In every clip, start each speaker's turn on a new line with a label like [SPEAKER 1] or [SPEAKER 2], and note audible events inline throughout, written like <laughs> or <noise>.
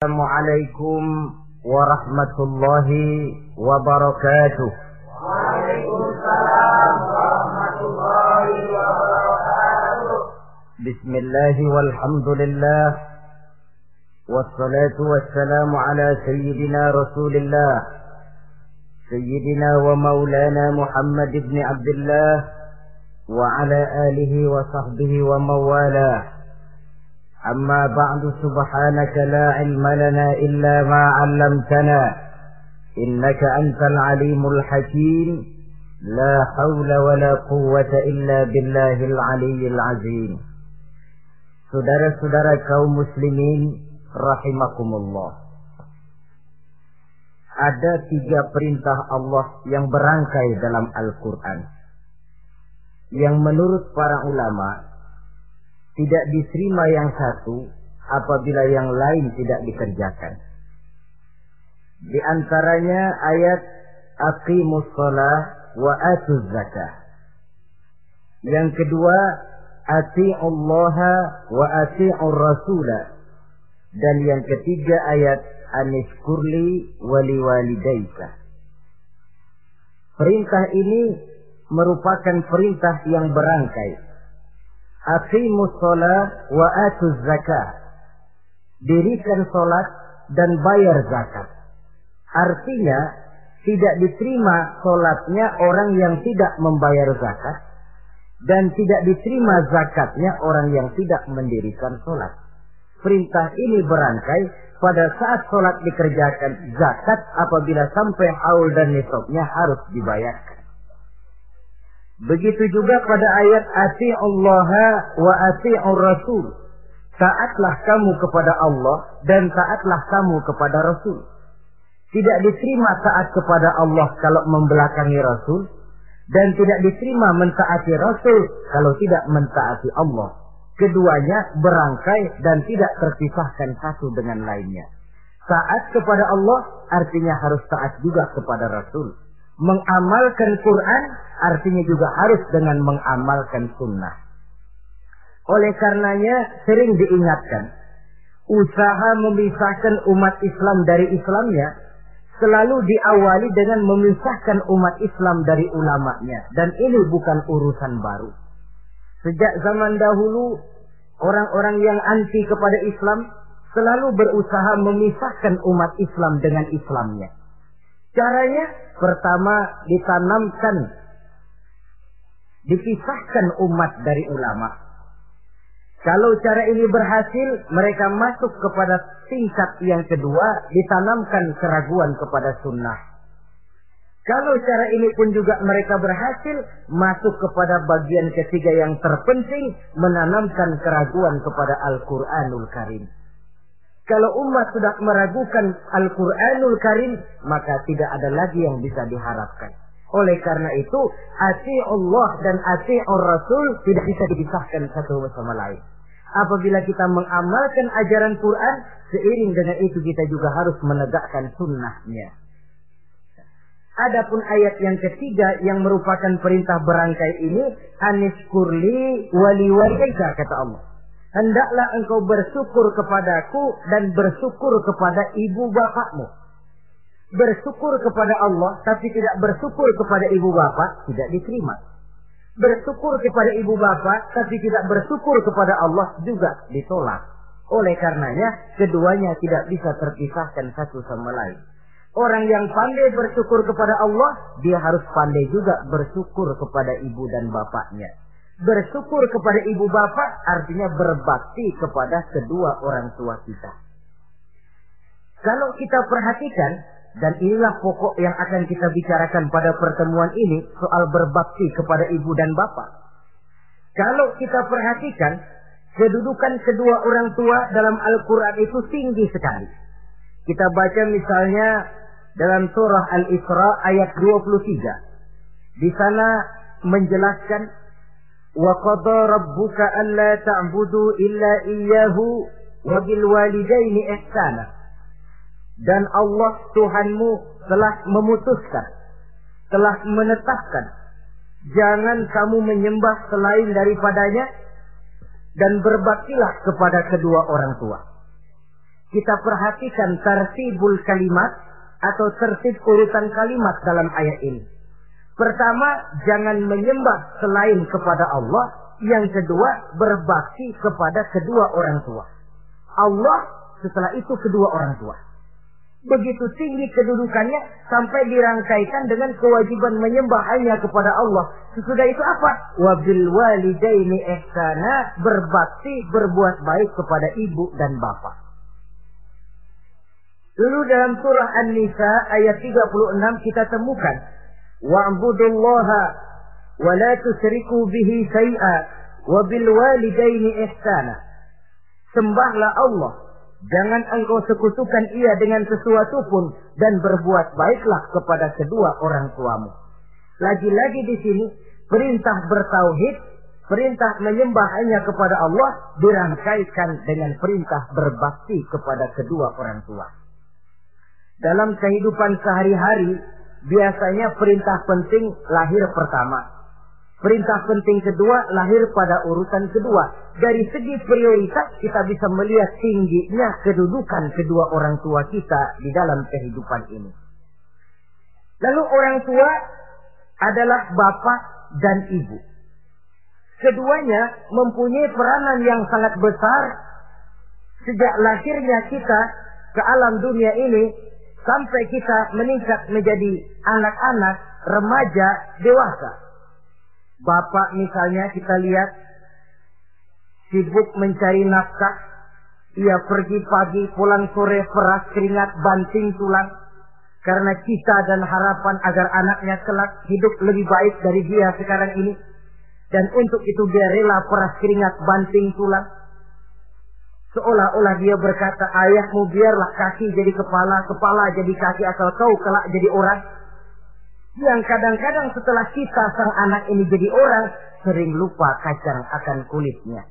[SPEAKER 1] السلام عليكم ورحمة الله وبركاته.
[SPEAKER 2] وعليكم السلام ورحمة الله وبركاته.
[SPEAKER 1] بسم الله والحمد لله والصلاة والسلام على سيدنا رسول الله سيدنا ومولانا محمد بن عبد الله وعلى آله وصحبه وموالاه. أما بعد سبحانك لا علم لنا إلا ما علمتنا إنك أنت العليم الحكيم لا حول ولا قوة إلا بالله العلي العظيم Saudara-saudara kaum رحمكم الله Ada tiga perintah Allah yang berangkai dalam Al-Quran Yang menurut para ulama' tidak diterima yang satu apabila yang lain tidak dikerjakan. Di antaranya ayat aqimus shalah wa atuz zakah. Yang kedua ati'ullaha wa ati'ur rasula. Dan yang ketiga ayat anishkurli wali walidaika. Perintah ini merupakan perintah yang berangkai Aqimus sholat wa atuz zakah. Dirikan sholat dan bayar zakat. Artinya, tidak diterima sholatnya orang yang tidak membayar zakat. Dan tidak diterima zakatnya orang yang tidak mendirikan sholat. Perintah ini berangkai pada saat sholat dikerjakan zakat apabila sampai haul dan nisabnya harus dibayarkan. Begitu juga pada ayat Allah wa ati'ur rasul. Taatlah kamu kepada Allah dan taatlah kamu kepada Rasul. Tidak diterima taat kepada Allah kalau membelakangi Rasul dan tidak diterima mentaati Rasul kalau tidak mentaati Allah. Keduanya berangkai dan tidak terpisahkan satu dengan lainnya. Taat kepada Allah artinya harus taat juga kepada Rasul mengamalkan Quran artinya juga harus dengan mengamalkan sunnah. Oleh karenanya sering diingatkan, usaha memisahkan umat Islam dari Islamnya selalu diawali dengan memisahkan umat Islam dari ulamanya. Dan ini bukan urusan baru. Sejak zaman dahulu, orang-orang yang anti kepada Islam selalu berusaha memisahkan umat Islam dengan Islamnya. Caranya pertama ditanamkan dipisahkan umat dari ulama. Kalau cara ini berhasil, mereka masuk kepada tingkat yang kedua, ditanamkan keraguan kepada sunnah. Kalau cara ini pun juga mereka berhasil, masuk kepada bagian ketiga yang terpenting, menanamkan keraguan kepada Al-Quranul Karim. Kalau umat sudah meragukan Al-Quranul Karim, maka tidak ada lagi yang bisa diharapkan. Oleh karena itu, ati Allah dan ati Rasul tidak bisa dipisahkan satu sama lain. Apabila kita mengamalkan ajaran Quran, seiring dengan itu kita juga harus menegakkan sunnahnya. Adapun ayat yang ketiga yang merupakan perintah berangkai ini, anis kurli wali walika kata Allah. Hendaklah engkau bersyukur kepadaku dan bersyukur kepada ibu bapakmu. Bersyukur kepada Allah tapi tidak bersyukur kepada ibu bapak tidak diterima. Bersyukur kepada ibu bapak tapi tidak bersyukur kepada Allah juga ditolak. Oleh karenanya keduanya tidak bisa terpisahkan satu sama lain. Orang yang pandai bersyukur kepada Allah, dia harus pandai juga bersyukur kepada ibu dan bapaknya. Bersyukur kepada ibu bapak artinya berbakti kepada kedua orang tua kita. Kalau kita perhatikan, dan inilah pokok yang akan kita bicarakan pada pertemuan ini soal berbakti kepada ibu dan bapak. Kalau kita perhatikan, kedudukan kedua orang tua dalam Al-Quran itu tinggi sekali. Kita baca misalnya dalam surah Al-Isra ayat 23. Di sana menjelaskan alla ta'budu illa iyyahu wa bil walidaini ihsana. Dan Allah Tuhanmu telah memutuskan, telah menetapkan jangan kamu menyembah selain daripadanya dan berbaktilah kepada kedua orang tua. kita perhatikan tertibul kalimat atau tertib urutan kalimat dalam ayat ini. Pertama, jangan menyembah selain kepada Allah. Yang kedua, berbakti kepada kedua orang tua. Allah, setelah itu kedua orang tua. Begitu tinggi kedudukannya sampai dirangkaikan dengan kewajiban menyembah hanya kepada Allah. Sesudah itu apa? Wabil walidaini ihsana berbakti berbuat baik kepada ibu dan bapak. Dulu dalam surah An-Nisa ayat 36 kita temukan la tusriku bihi syai'a wa bil walidaini ihsana. Sembahlah Allah Jangan engkau sekutukan ia dengan sesuatu pun dan berbuat baiklah kepada kedua orang tuamu. Lagi-lagi di sini perintah bertauhid, perintah menyembah hanya kepada Allah dirangkaikan dengan perintah berbakti kepada kedua orang tua. Dalam kehidupan sehari-hari biasanya perintah penting lahir pertama. Perintah penting kedua lahir pada urutan kedua. Dari segi prioritas kita bisa melihat tingginya kedudukan kedua orang tua kita di dalam kehidupan ini. Lalu orang tua adalah bapak dan ibu. Keduanya mempunyai peranan yang sangat besar sejak lahirnya kita ke alam dunia ini sampai kita meningkat menjadi anak-anak, remaja, dewasa. Bapak misalnya kita lihat sibuk mencari nafkah. Ia pergi pagi, pulang sore, peras keringat, banting tulang. Karena cita dan harapan agar anaknya kelak hidup lebih baik dari dia sekarang ini. Dan untuk itu dia rela peras keringat, banting tulang. Seolah-olah dia berkata, ayahmu biarlah kaki jadi kepala, kepala jadi kaki asal kau kelak jadi orang yang kadang-kadang setelah kita sang anak ini jadi orang, sering lupa kacang akan kulitnya.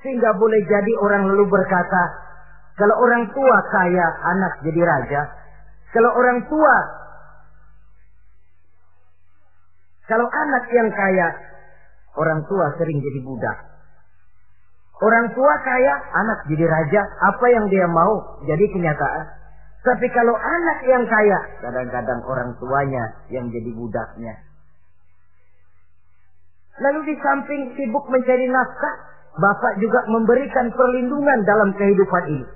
[SPEAKER 1] Sehingga boleh jadi orang lalu berkata, kalau orang tua kaya, anak jadi raja. Kalau orang tua, kalau anak yang kaya, orang tua sering jadi budak. Orang tua kaya, anak jadi raja. Apa yang dia mau jadi kenyataan. Tapi kalau anak yang kaya, kadang-kadang orang tuanya yang jadi budaknya. Lalu di samping sibuk mencari nafkah, Bapak juga memberikan perlindungan dalam kehidupan ini.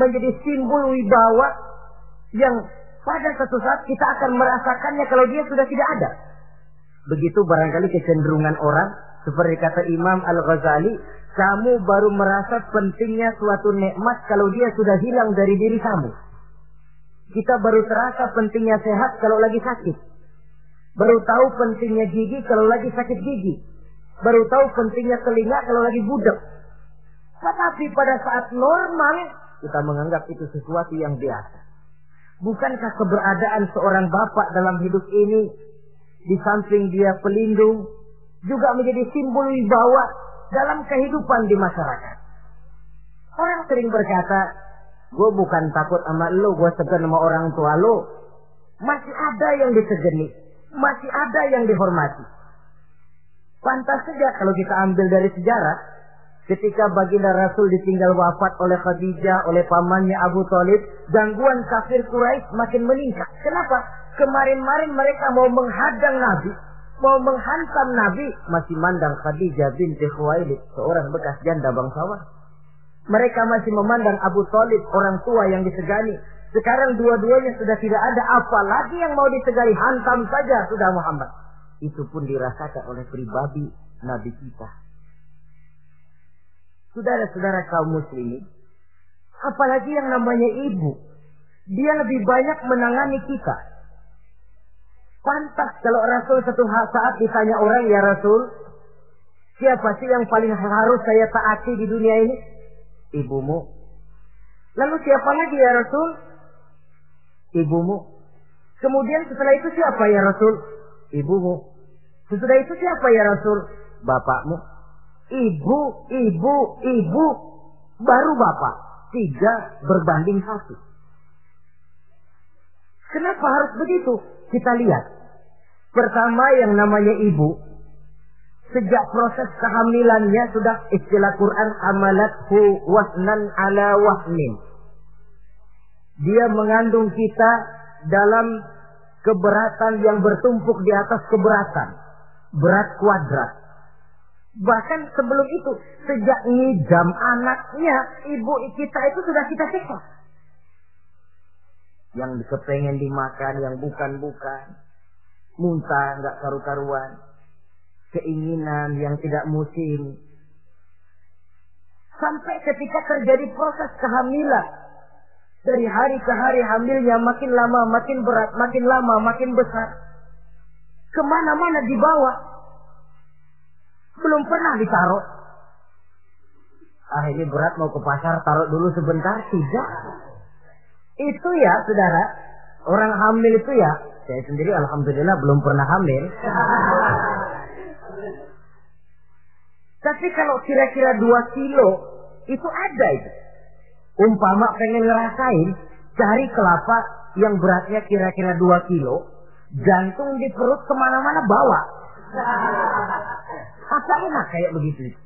[SPEAKER 1] Menjadi simbol wibawa yang pada satu saat kita akan merasakannya kalau dia sudah tidak ada. Begitu barangkali kecenderungan orang, seperti kata Imam Al-Ghazali, kamu baru merasa pentingnya suatu nikmat kalau dia sudah hilang dari diri kamu. Kita baru terasa pentingnya sehat kalau lagi sakit. Baru tahu pentingnya gigi kalau lagi sakit gigi. Baru tahu pentingnya telinga kalau lagi budak. Tetapi pada saat normal, kita menganggap itu sesuatu yang biasa. Bukankah keberadaan seorang bapak dalam hidup ini, di samping dia pelindung, juga menjadi simbol wibawa dalam kehidupan di masyarakat. Orang sering berkata, Gue bukan takut sama lo, gue segan sama orang tua lo. Masih ada yang disegeni. Masih ada yang dihormati. Pantas saja kalau kita ambil dari sejarah. Ketika baginda Rasul ditinggal wafat oleh Khadijah, oleh pamannya Abu Talib, gangguan kafir Quraisy makin meningkat. Kenapa? Kemarin-marin mereka mau menghadang Nabi, mau menghantam Nabi, masih mandang Khadijah binti Khuwailid, seorang bekas janda bangsawan. Mereka masih memandang Abu Talib orang tua yang disegani. Sekarang dua-duanya sudah tidak ada. Apalagi yang mau disegani. Hantam saja sudah Muhammad. Itu pun dirasakan oleh pribadi Nabi kita. Saudara-saudara kaum muslimin. Apalagi yang namanya ibu. Dia lebih banyak menangani kita. Pantas kalau Rasul satu saat ditanya orang, ya Rasul, siapa sih yang paling harus saya taati di dunia ini? ibumu. Lalu siapa lagi ya Rasul? Ibumu. Kemudian setelah itu siapa ya Rasul? Ibumu. Setelah itu siapa ya Rasul? Bapakmu. Ibu, ibu, ibu. Baru bapak. Tiga berbanding satu. Kenapa harus begitu? Kita lihat. Pertama yang namanya ibu Sejak proses kehamilannya sudah istilah Quran amalathu wahnan ala wahnin. dia mengandung kita dalam keberatan yang bertumpuk di atas keberatan. Berat kuadrat. Bahkan sebelum itu, sejak ngidam anaknya, ibu kita itu sudah kita siksa. Yang kepengen dimakan, yang bukan-bukan. Muntah, nggak karu-karuan. Keinginan yang tidak musim. Sampai ketika terjadi proses kehamilan. Dari hari ke hari hamilnya makin lama, makin berat, makin lama, makin besar. Ke mana-mana dibawa. Belum pernah ditaruh. Ah ini berat mau ke pasar, taruh dulu sebentar. Tidak. Itu ya saudara, orang hamil itu ya, saya sendiri alhamdulillah belum pernah hamil. <laughs> Tapi kalau kira-kira dua kilo, itu ada itu. Umpama pengen ngerasain, cari kelapa yang beratnya kira-kira dua kilo, jantung di perut ke mana-mana bawa. <laughs> Apa enak kayak begitu?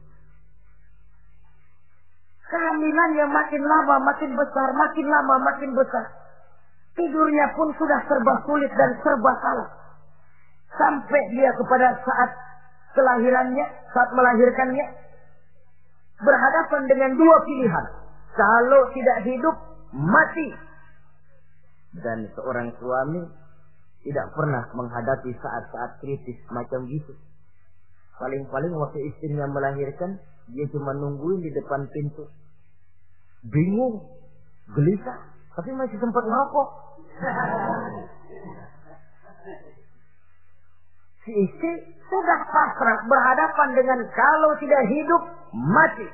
[SPEAKER 1] Kehamilannya makin lama makin besar, makin lama makin besar. Tidurnya pun sudah serba sulit dan serba salah. Sampai dia kepada saat kelahirannya, saat melahirkannya, berhadapan dengan dua pilihan. Kalau tidak hidup, mati. Dan seorang suami tidak pernah menghadapi saat-saat kritis macam gitu. Paling-paling waktu istrinya melahirkan, dia cuma nungguin di depan pintu bingung, gelisah, tapi masih sempat ngapok. Si istri sudah pasrah berhadapan dengan kalau tidak hidup, mati.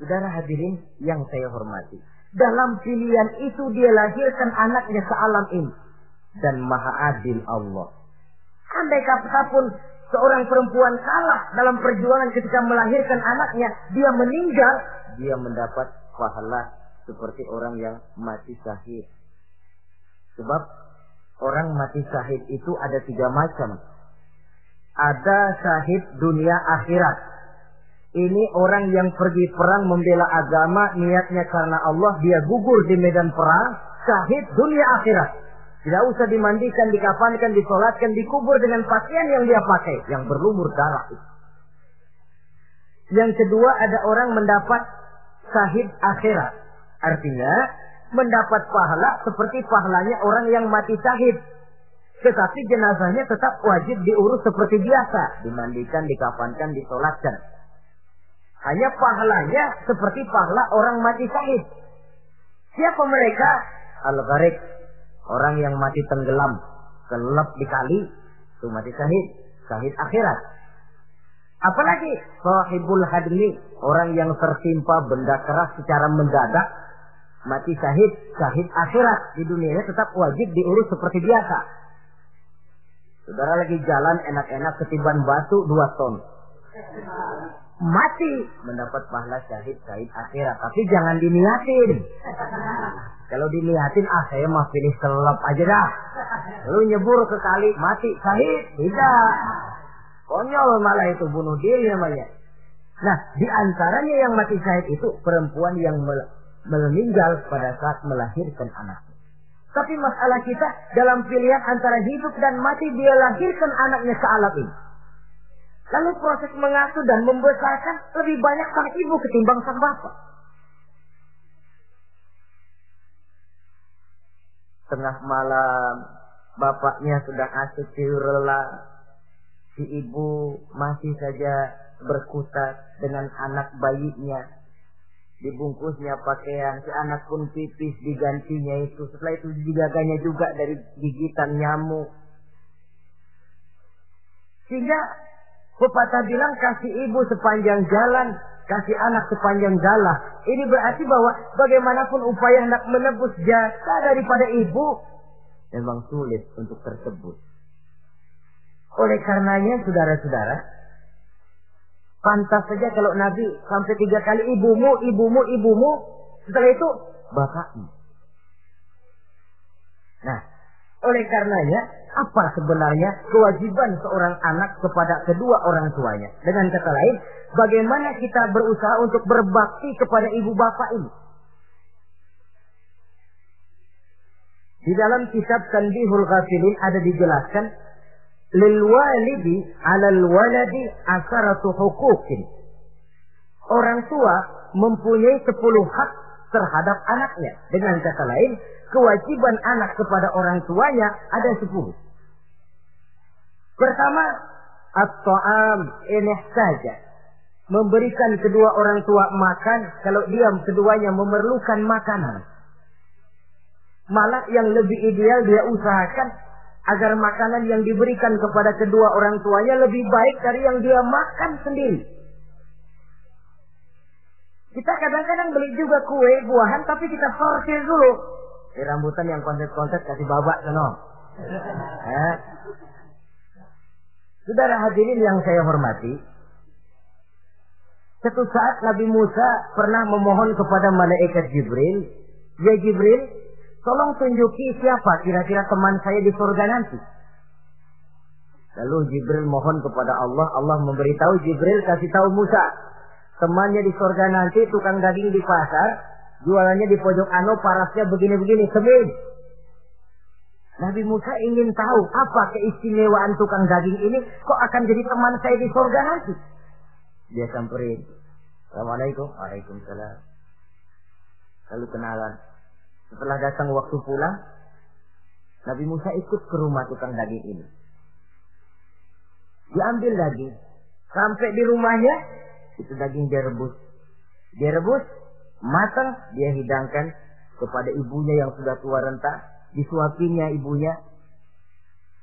[SPEAKER 1] Saudara hadirin yang saya hormati. Dalam pilihan itu dia lahirkan anaknya sealam ini. Dan maha adil Allah. Andai kata pun seorang perempuan kalah dalam perjuangan ketika melahirkan anaknya, dia meninggal, dia mendapat pahala seperti orang yang mati syahid. Sebab orang mati syahid itu ada tiga macam. Ada syahid dunia akhirat. Ini orang yang pergi perang membela agama, niatnya karena Allah, dia gugur di medan perang, syahid dunia akhirat. Tidak usah dimandikan, dikafankan, disolatkan, dikubur dengan pakaian yang dia pakai. Yang berlumur darah itu. Yang kedua ada orang mendapat sahid akhirat. Artinya mendapat pahala seperti pahalanya orang yang mati sahid. Tetapi jenazahnya tetap wajib diurus seperti biasa. Dimandikan, dikafankan, disolatkan. Hanya pahalanya seperti pahala orang mati sahid. Siapa mereka? Al-Gharik Orang yang mati tenggelam, kelep di kali, itu mati syahid, syahid akhirat. Apalagi sahibul hadmi, orang yang tertimpa benda keras secara mendadak, mati syahid, syahid akhirat. Di dunianya tetap wajib diurus seperti biasa. Saudara lagi jalan enak-enak ketiban batu dua ton. Mati mendapat pahala syahid, syahid akhirat. Tapi jangan diniatin. <laughs> Kalau dilihatin, ah saya mah pilih selap aja dah. Lalu nyebur ke kali, mati, sahid. Tidak. Konyol malah itu bunuh diri namanya. Nah, di antaranya yang mati sahid itu perempuan yang meninggal pada saat melahirkan anak. Tapi masalah kita dalam pilihan antara hidup dan mati dia lahirkan anaknya sealat ini. Lalu proses mengasuh dan membesarkan lebih banyak sang ibu ketimbang sang bapak. Tengah malam, bapaknya sudah asik rela. Si ibu masih saja berkutat dengan anak bayinya. Dibungkusnya pakaian, si anak pun pipis digantinya itu. Setelah itu dijaganya juga dari gigitan nyamuk. Sehingga pepatah bilang kasih ibu sepanjang jalan, kasih anak sepanjang galah. Ini berarti bahwa bagaimanapun upaya hendak menebus jasa daripada ibu, memang sulit untuk tersebut. Oleh karenanya, saudara-saudara, pantas saja kalau Nabi sampai tiga kali ibumu, ibumu, ibumu, setelah itu bapakmu. Nah, oleh karenanya, apa sebenarnya kewajiban seorang anak kepada kedua orang tuanya? Dengan kata lain, bagaimana kita berusaha untuk berbakti kepada ibu bapak ini? Di dalam kitab Tanbihul Ghafilin ada dijelaskan lil walidi 'alal waladi asaratu huquqin. Orang tua mempunyai sepuluh hak terhadap anaknya. Dengan kata lain, kewajiban anak kepada orang tuanya ada sepuluh. Pertama, at-ta'am saja. Memberikan kedua orang tua makan kalau dia keduanya memerlukan makanan. Malah yang lebih ideal dia usahakan agar makanan yang diberikan kepada kedua orang tuanya lebih baik dari yang dia makan sendiri. Kita kadang-kadang beli juga kue, buahan, tapi kita sortir dulu. Di rambutan yang kontet-kontet kasih babak sono. Eh? Saudara hadirin yang saya hormati, satu saat Nabi Musa pernah memohon kepada malaikat Jibril, "Ya Jibril, tolong tunjuki siapa kira-kira teman saya di surga nanti." Lalu Jibril mohon kepada Allah, Allah memberitahu Jibril kasih tahu Musa, temannya di surga nanti tukang daging di pasar, jualannya di pojok ano parasnya begini-begini, semin. Nabi Musa ingin tahu apa keistimewaan tukang daging ini kok akan jadi teman saya di surga nanti. Dia samperin. Assalamualaikum. Waalaikumsalam. Lalu kenalan. Setelah datang waktu pulang, Nabi Musa ikut ke rumah tukang daging ini. Diambil daging. Sampai di rumahnya, itu daging dia rebus. Dia matang, dia hidangkan kepada ibunya yang sudah tua renta disuapinya ibunya.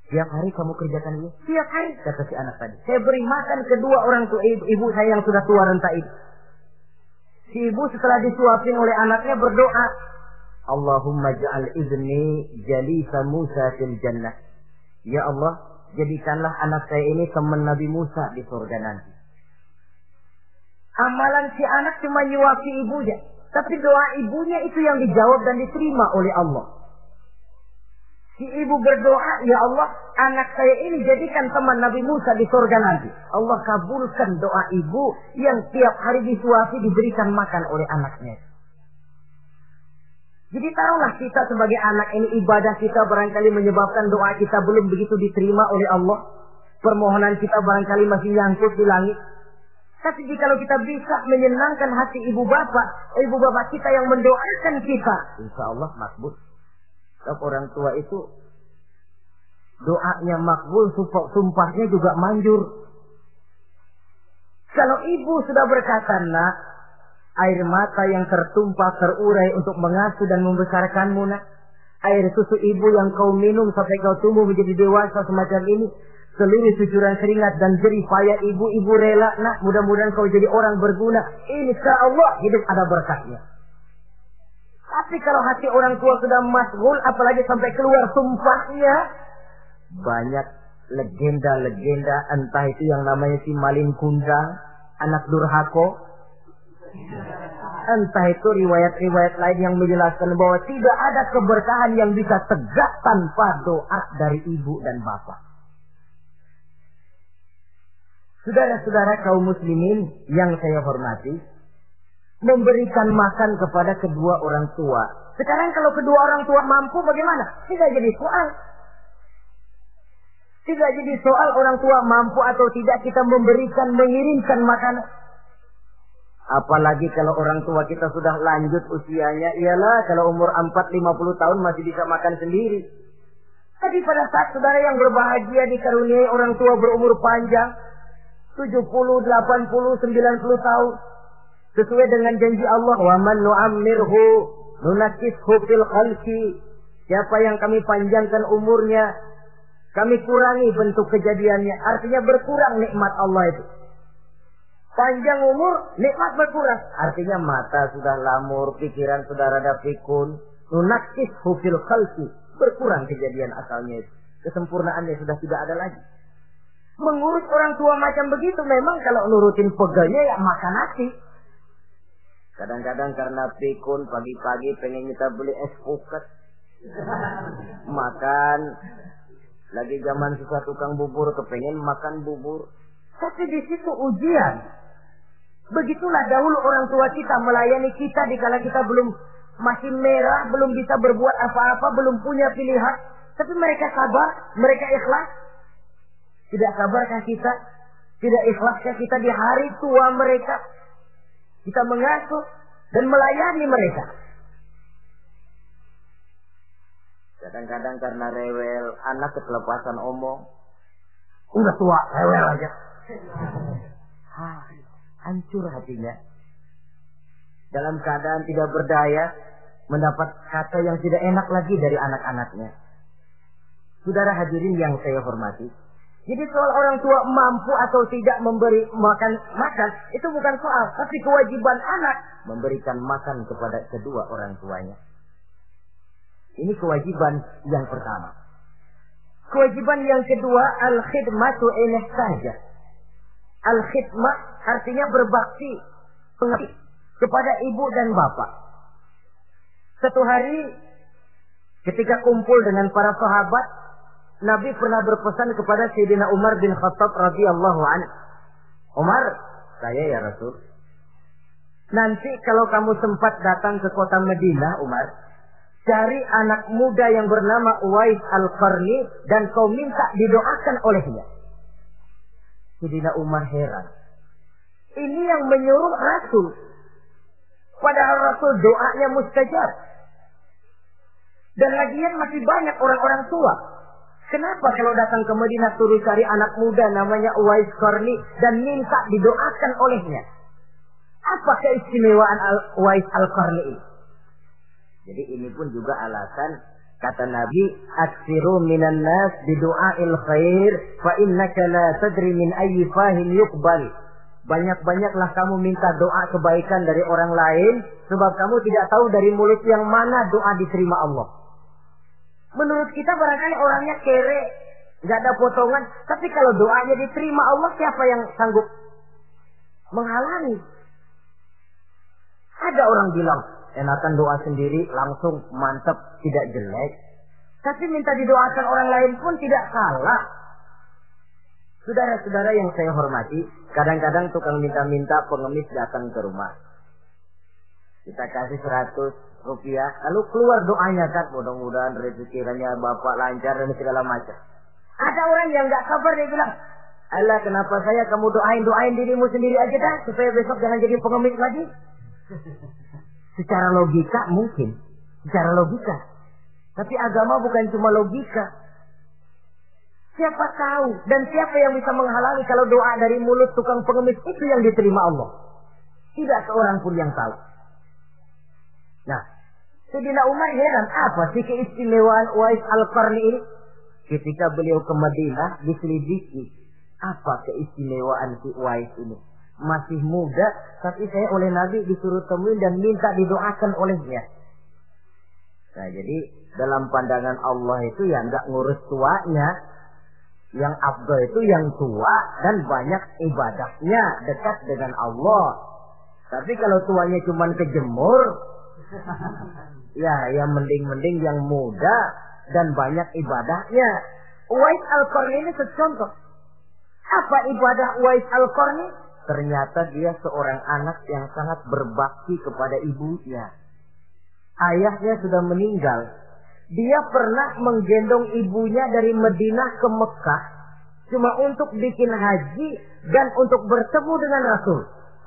[SPEAKER 1] Tiap hari kamu kerjakan ini? Tiap hari, kata si anak tadi. Saya beri makan kedua orang tua ibu, ibu saya yang sudah tua renta itu. Si ibu setelah disuapin oleh anaknya berdoa. Allahumma ja'al izni jalisa Musa fil jannah. Ya Allah, jadikanlah anak saya ini teman Nabi Musa di surga nanti. Amalan si anak cuma nyuapi ibunya. Tapi doa ibunya itu yang dijawab dan diterima oleh Allah. Si ibu berdoa, ya Allah, anak saya ini jadikan teman Nabi Musa di surga nanti. Allah kabulkan doa ibu yang tiap hari disuapi diberikan makan oleh anaknya. Jadi taruhlah kita sebagai anak ini ibadah kita barangkali menyebabkan doa kita belum begitu diterima oleh Allah. Permohonan kita barangkali masih nyangkut di langit. Tapi jika kita bisa menyenangkan hati ibu bapak, ibu bapak kita yang mendoakan kita, insya Allah makbul. Sebab orang tua itu doanya makbul, sumpahnya juga manjur. Kalau ibu sudah berkata, nak, air mata yang tertumpah terurai untuk mengasuh dan membesarkanmu, nak. Air susu ibu yang kau minum sampai kau tumbuh menjadi dewasa semacam ini. Seluruh cucuran keringat dan jerih payah ibu, ibu rela, nak. Mudah-mudahan kau jadi orang berguna. Insya Allah hidup ada berkahnya. Tapi kalau hati orang tua sudah masgul, apalagi sampai keluar sumpahnya, banyak legenda-legenda, entah itu yang namanya si Malin Kundang, anak Durhako, entah itu riwayat-riwayat lain yang menjelaskan bahwa tidak ada keberkahan yang bisa tegak tanpa doa dari ibu dan bapak. Saudara-saudara kaum muslimin yang saya hormati, memberikan makan kepada kedua orang tua. Sekarang kalau kedua orang tua mampu bagaimana? Tidak jadi soal. Tidak jadi soal orang tua mampu atau tidak kita memberikan, mengirimkan makanan. Apalagi kalau orang tua kita sudah lanjut usianya, ialah kalau umur 4-50 tahun masih bisa makan sendiri. Tapi pada saat saudara yang berbahagia dikaruniai orang tua berumur panjang, 70, 80, 90 tahun, sesuai dengan janji Allah wa man nu'ammirhu nunakishu fil khalqi. Siapa yang kami panjangkan umurnya kami kurangi bentuk kejadiannya. Artinya berkurang nikmat Allah itu. Panjang umur nikmat berkurang. Artinya mata sudah lamur pikiran sudah rada pikun. Nunakishu fil khalqi. Berkurang kejadian asalnya itu. Kesempurnaannya sudah tidak ada lagi. Mengurus orang tua macam begitu memang kalau nurutin pegawainya ya makan nasi Kadang-kadang karena pikun pagi-pagi pengen kita beli es puket. makan. Lagi zaman susah tukang bubur kepengen makan bubur. Tapi di situ ujian. Begitulah dahulu orang tua kita melayani kita di kala kita belum masih merah, belum bisa berbuat apa-apa, belum punya pilihan. Tapi mereka sabar, mereka ikhlas. Tidak sabarkah kita? Tidak ikhlaskah kita di hari tua mereka? Kita mengasuh dan melayani mereka. Kadang-kadang karena rewel, anak kelepasan omong. Udah tua, rewel aja. hancur hatinya. Dalam keadaan tidak berdaya, mendapat kata yang tidak enak lagi dari anak-anaknya. Saudara hadirin yang saya hormati, jadi soal orang tua mampu atau tidak memberi makan makan itu bukan soal, tapi kewajiban anak memberikan makan kepada kedua orang tuanya. Ini kewajiban yang pertama. Kewajiban yang kedua al-khidmatu ilah saja. Al-khidmah artinya berbakti kepada ibu dan bapak. Satu hari ketika kumpul dengan para sahabat Nabi pernah berpesan kepada Sayyidina Umar bin Khattab radhiyallahu anhu. Umar, saya ya Rasul. Nanti kalau kamu sempat datang ke kota Madinah, Umar, cari anak muda yang bernama Uwais Al-Qarni dan kau minta didoakan olehnya. Sayyidina Umar heran. Ini yang menyuruh Rasul. Padahal Rasul doanya mustajab. Dan lagian masih banyak orang-orang tua Kenapa kalau datang ke Madinah suruh cari anak muda namanya Uwais Qarni dan minta didoakan olehnya? Apa keistimewaan Al Uwais Al-Qarni ini? Jadi ini pun juga alasan kata Nabi, "Aksiru minan nas bidu'ail khair fa innaka la tadri min ayyi fahin yuqbal." Banyak-banyaklah kamu minta doa kebaikan dari orang lain sebab kamu tidak tahu dari mulut yang mana doa diterima Allah. Menurut kita barangkali orangnya kere, nggak ada potongan. Tapi kalau doanya diterima Allah, siapa yang sanggup menghalangi? Ada orang bilang, enakan doa sendiri langsung mantap, tidak jelek. Tapi minta didoakan orang lain pun tidak salah. Saudara-saudara yang saya hormati, kadang-kadang tukang minta-minta pengemis datang ke rumah. Kita kasih 100, rupiah, lalu keluar doanya kan, mudah-mudahan rezekinya bapak lancar dan segala macam. Ada orang yang nggak sabar dia bilang, Allah kenapa saya kamu doain doain dirimu sendiri aja dah supaya besok jangan jadi pengemis lagi. <laughs> secara logika mungkin, secara logika. Tapi agama bukan cuma logika. Siapa tahu dan siapa yang bisa menghalangi kalau doa dari mulut tukang pengemis itu yang diterima Allah? Tidak seorang pun yang tahu. Nah, Sayyidina Umar heran, apa sih keistimewaan Uwais Al-Qarni ini? Ketika beliau ke Madinah, diselidiki. Apa keistimewaan si Uwais ini? Masih muda, tapi saya oleh Nabi disuruh temuin dan minta didoakan olehnya. Nah, jadi dalam pandangan Allah itu ya nggak ngurus tuanya. Yang abdul itu yang tua dan banyak ibadahnya dekat dengan Allah. Tapi kalau tuanya cuma kejemur, <laughs> Ya, yang mending-mending yang muda dan banyak ibadahnya. Uwais Al-Qarni ini secontoh. Apa ibadah Uwais Al-Qarni? Ternyata dia seorang anak yang sangat berbakti kepada ibunya. Ayahnya sudah meninggal. Dia pernah menggendong ibunya dari Madinah ke Mekah cuma untuk bikin haji dan untuk bertemu dengan Rasul.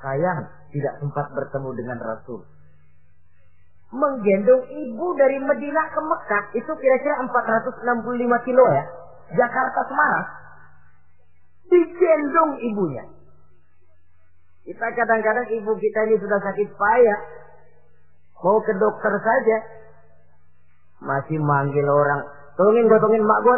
[SPEAKER 1] Sayang, tidak sempat bertemu dengan Rasul menggendong ibu dari Medina ke Mekah itu kira-kira 465 kilo ya. Jakarta Semarang. Digendong ibunya. Kita kadang-kadang ibu kita ini sudah sakit payah. Mau ke dokter saja. Masih manggil orang. Tolongin gotongin mak gue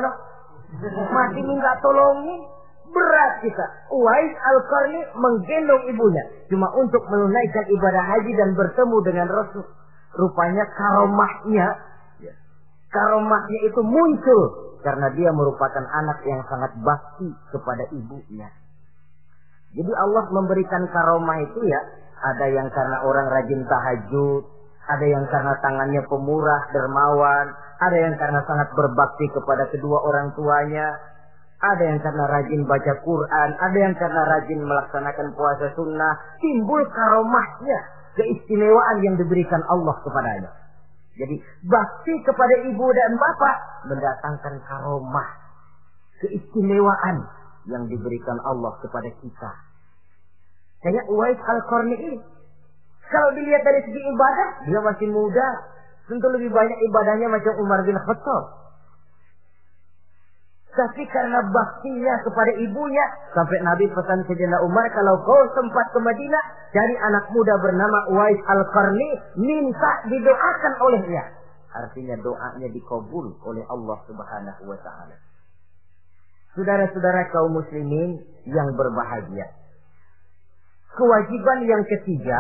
[SPEAKER 1] Masih minta tolongin. Berat kita. Uwais Al-Qarni menggendong ibunya. Cuma untuk menunaikan ibadah haji dan bertemu dengan Rasul rupanya karomahnya. Ya, karomahnya itu muncul karena dia merupakan anak yang sangat bakti kepada ibunya. Jadi Allah memberikan karomah itu ya, ada yang karena orang rajin tahajud, ada yang karena tangannya pemurah, dermawan, ada yang karena sangat berbakti kepada kedua orang tuanya, ada yang karena rajin baca Quran, ada yang karena rajin melaksanakan puasa sunnah, timbul karomahnya keistimewaan yang diberikan Allah kepadanya. Jadi bakti kepada ibu dan bapak mendatangkan karomah, keistimewaan yang diberikan Allah kepada kita. Kayak Uwais Al-Qarni ini. Kalau dilihat dari segi ibadah, dia masih muda. Tentu lebih banyak ibadahnya macam Umar bin Khattab. Tapi karena baktinya kepada ibunya, sampai Nabi pesan Sayyidina Umar, kalau kau sempat ke Madinah, cari anak muda bernama Uwais Al-Qarni, minta didoakan olehnya. Artinya doanya dikabul oleh Allah Subhanahu wa taala. Saudara-saudara kaum muslimin yang berbahagia. Kewajiban yang ketiga,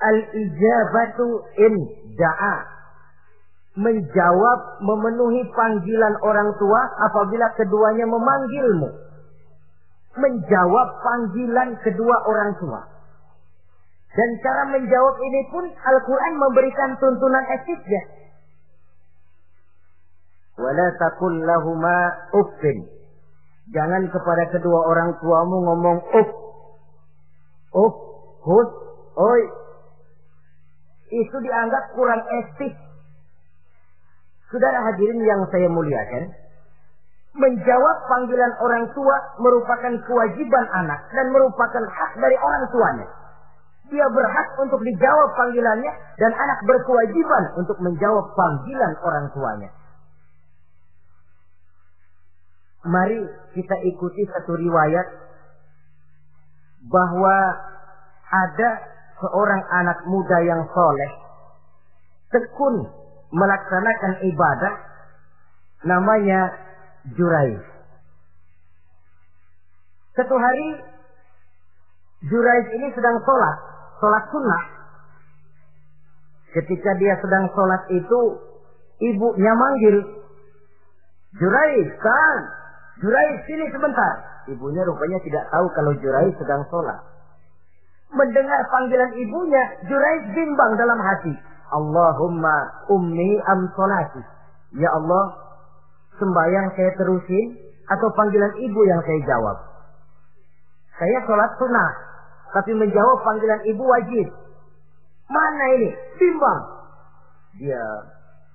[SPEAKER 1] al-ijabatu in da'a menjawab memenuhi panggilan orang tua apabila keduanya memanggilmu. Menjawab panggilan kedua orang tua. Dan cara menjawab ini pun Al-Quran memberikan tuntunan etiknya. Wala takun lahuma uffin. Jangan kepada kedua orang tuamu ngomong uff. Uff, hus, oi. Itu dianggap kurang etik Saudara hadirin yang saya muliakan, menjawab panggilan orang tua merupakan kewajiban anak dan merupakan hak dari orang tuanya. Dia berhak untuk dijawab panggilannya dan anak berkewajiban untuk menjawab panggilan orang tuanya. Mari kita ikuti satu riwayat bahwa ada seorang anak muda yang soleh, tekun melaksanakan ibadah namanya Jurai. Satu hari Jurai ini sedang sholat, sholat sunnah. Ketika dia sedang sholat itu, ibunya manggil, Jurai, kan? Jurai sini sebentar. Ibunya rupanya tidak tahu kalau Jurai sedang sholat. Mendengar panggilan ibunya, Jurai bimbang dalam hati. Allahumma ummi am solati. Ya Allah, sembahyang saya terusin atau panggilan ibu yang saya jawab. Saya sholat sunnah, tapi menjawab panggilan ibu wajib. Mana ini? Bimbang. Dia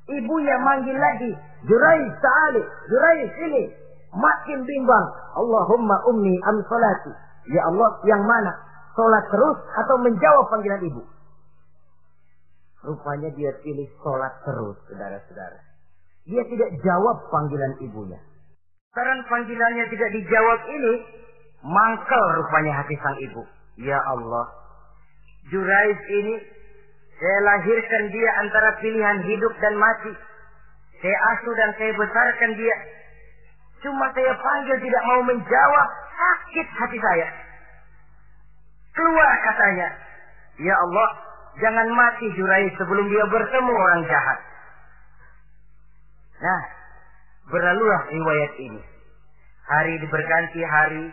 [SPEAKER 1] ibunya manggil lagi. Jurai ta'ali. Jurai sini. Makin bimbang. Allahumma ummi am solati. Ya Allah, yang mana? Sholat terus atau menjawab panggilan ibu? Rupanya dia pilih sholat terus, saudara-saudara. Dia tidak jawab panggilan ibunya. Karena panggilannya tidak dijawab ini, mangkel rupanya hati sang ibu. Ya Allah, Jurais ini, saya lahirkan dia antara pilihan hidup dan mati. Saya asuh dan saya besarkan dia. Cuma saya panggil tidak mau menjawab, sakit hati saya. Keluar katanya. Ya Allah, Jangan mati Jurai sebelum dia bertemu orang jahat. Nah, berlalulah riwayat ini. Hari berganti hari,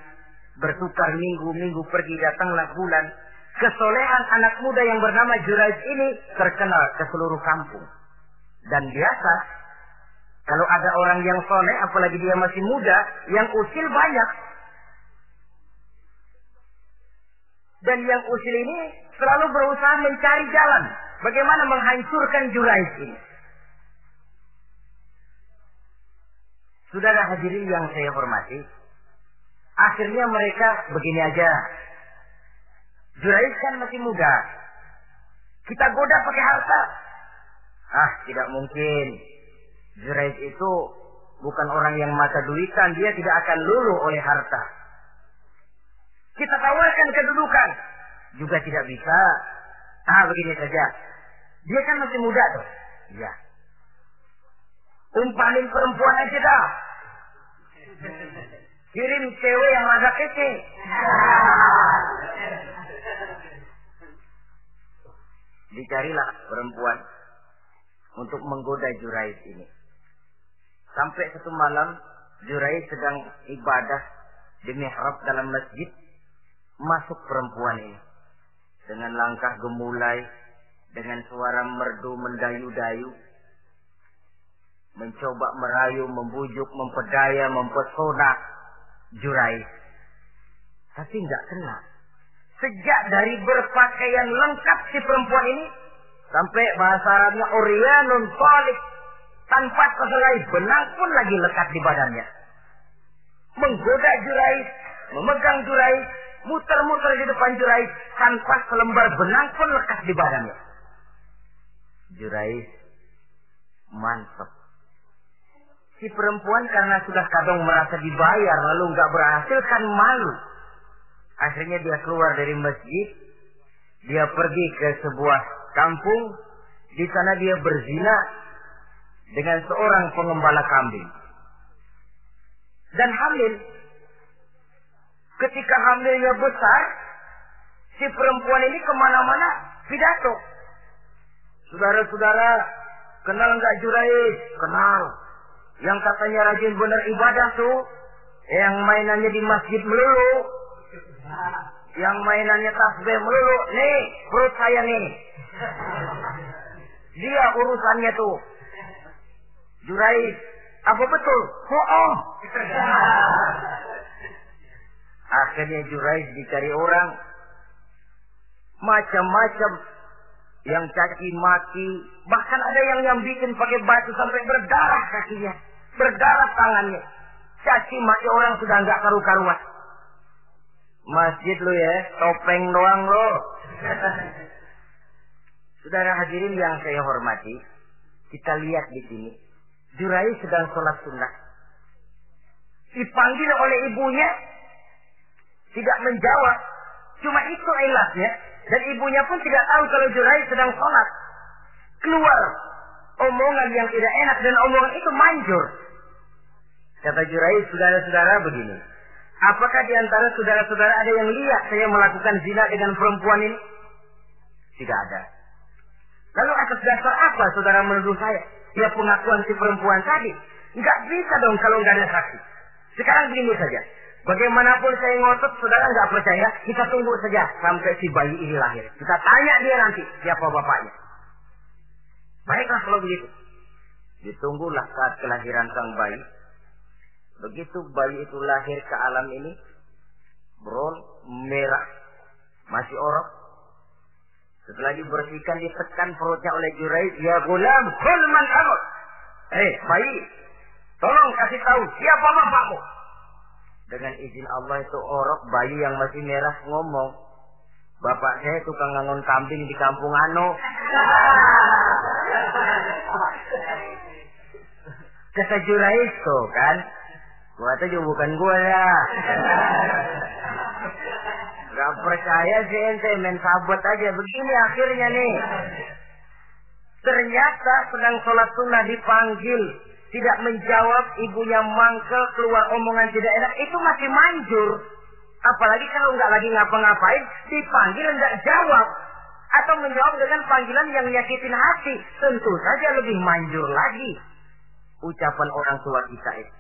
[SPEAKER 1] bertukar minggu-minggu pergi datanglah bulan. Kesolehan anak muda yang bernama Juraij ini terkenal ke seluruh kampung. Dan biasa, kalau ada orang yang soleh, apalagi dia masih muda, yang usil banyak. Dan yang usil ini selalu berusaha mencari jalan bagaimana menghancurkan Juraij ini. Saudara hadirin yang saya hormati, akhirnya mereka begini aja. Juraij kan masih muda. Kita goda pakai harta. Ah, tidak mungkin. Juraij itu bukan orang yang mata duitan, dia tidak akan luluh oleh harta. Kita tawarkan kedudukan juga tidak bisa. Ah, begini saja. Dia kan masih muda tuh. Iya. Umpanin perempuan aja dah. Kirim cewek yang agak kece. Dicarilah perempuan untuk menggoda Jurais ini. Sampai satu malam Jurais sedang ibadah di mihrab dalam masjid. Masuk perempuan ini dengan langkah gemulai, dengan suara merdu mendayu-dayu, mencoba merayu, membujuk, mempedaya, mempesona Jurai. Tapi nggak kena. Sejak dari berpakaian lengkap si perempuan ini, Sampai bahasa Arabnya Orianun Tolik. Tanpa sehelai benang pun lagi lekat di badannya. Menggoda Jurais, memegang Jurais, muter-muter di depan Jurais, tanpa selembar benang pun lekat di badannya. Jurais mantap. Si perempuan karena sudah kadang merasa dibayar lalu nggak berhasil kan malu. Akhirnya dia keluar dari masjid, dia pergi ke sebuah kampung, di sana dia berzina dengan seorang pengembala kambing. Dan hamil. Ketika hamilnya besar, si perempuan ini ke mana-mana pidato. Saudara-saudara, kenal nggak Jurais? Kenal. Yang katanya rajin benar ibadah tuh, yang mainannya di masjid melulu, yang mainannya tasbih melulu, nih perut saya nih. Dia urusannya tuh. Jurais, apa betul? Oh, Akhirnya Jurais dicari orang. Macam-macam. Yang caci maki. Bahkan ada yang yang bikin pakai batu sampai berdarah kakinya. Berdarah tangannya. Caci maki orang sudah nggak karu-karuan. Masjid lu ya, topeng doang lo. <laughs> Saudara hadirin yang saya hormati, kita lihat di sini. Jurai sedang sholat sunnah. Dipanggil oleh ibunya, tidak menjawab. Cuma itu ilatnya. Dan ibunya pun tidak tahu kalau Jurai sedang sholat. Keluar omongan yang tidak enak dan omongan itu manjur. Kata Jurai, saudara-saudara begini. Apakah di antara saudara-saudara ada yang lihat saya melakukan zina dengan perempuan ini? Tidak ada. Lalu atas dasar apa saudara menuduh saya? Ya pengakuan si perempuan tadi. Enggak bisa dong kalau nggak ada saksi. Sekarang begini saja. Bagaimanapun saya ngotot, saudara nggak percaya, kita tunggu saja sampai si bayi ini lahir. Kita tanya dia nanti siapa bapaknya. Baiklah kalau begitu. Ditunggulah saat kelahiran sang bayi. Begitu bayi itu lahir ke alam ini, bron merah, masih orok. Setelah dibersihkan, ditekan perutnya oleh Juraid, ya gulam, kul man Eh, bayi, tolong kasih tahu siapa bapakmu. Dengan izin Allah itu orok bayi yang masih merah ngomong. Bapak saya tukang ngangon kambing di kampung Ano. <laughs> Kata tuh kan. Gua tuh juga bukan gua ya. <laughs> Gak percaya sih ente main sabot aja. Begini akhirnya nih. Ternyata sedang sholat sunnah dipanggil. Tidak menjawab ibunya mangkel keluar omongan tidak enak. Itu masih manjur. Apalagi kalau nggak lagi ngapa-ngapain. Dipanggil nggak jawab. Atau menjawab dengan panggilan yang nyakitin hati. Tentu saja lebih manjur lagi. Ucapan orang tua kita itu.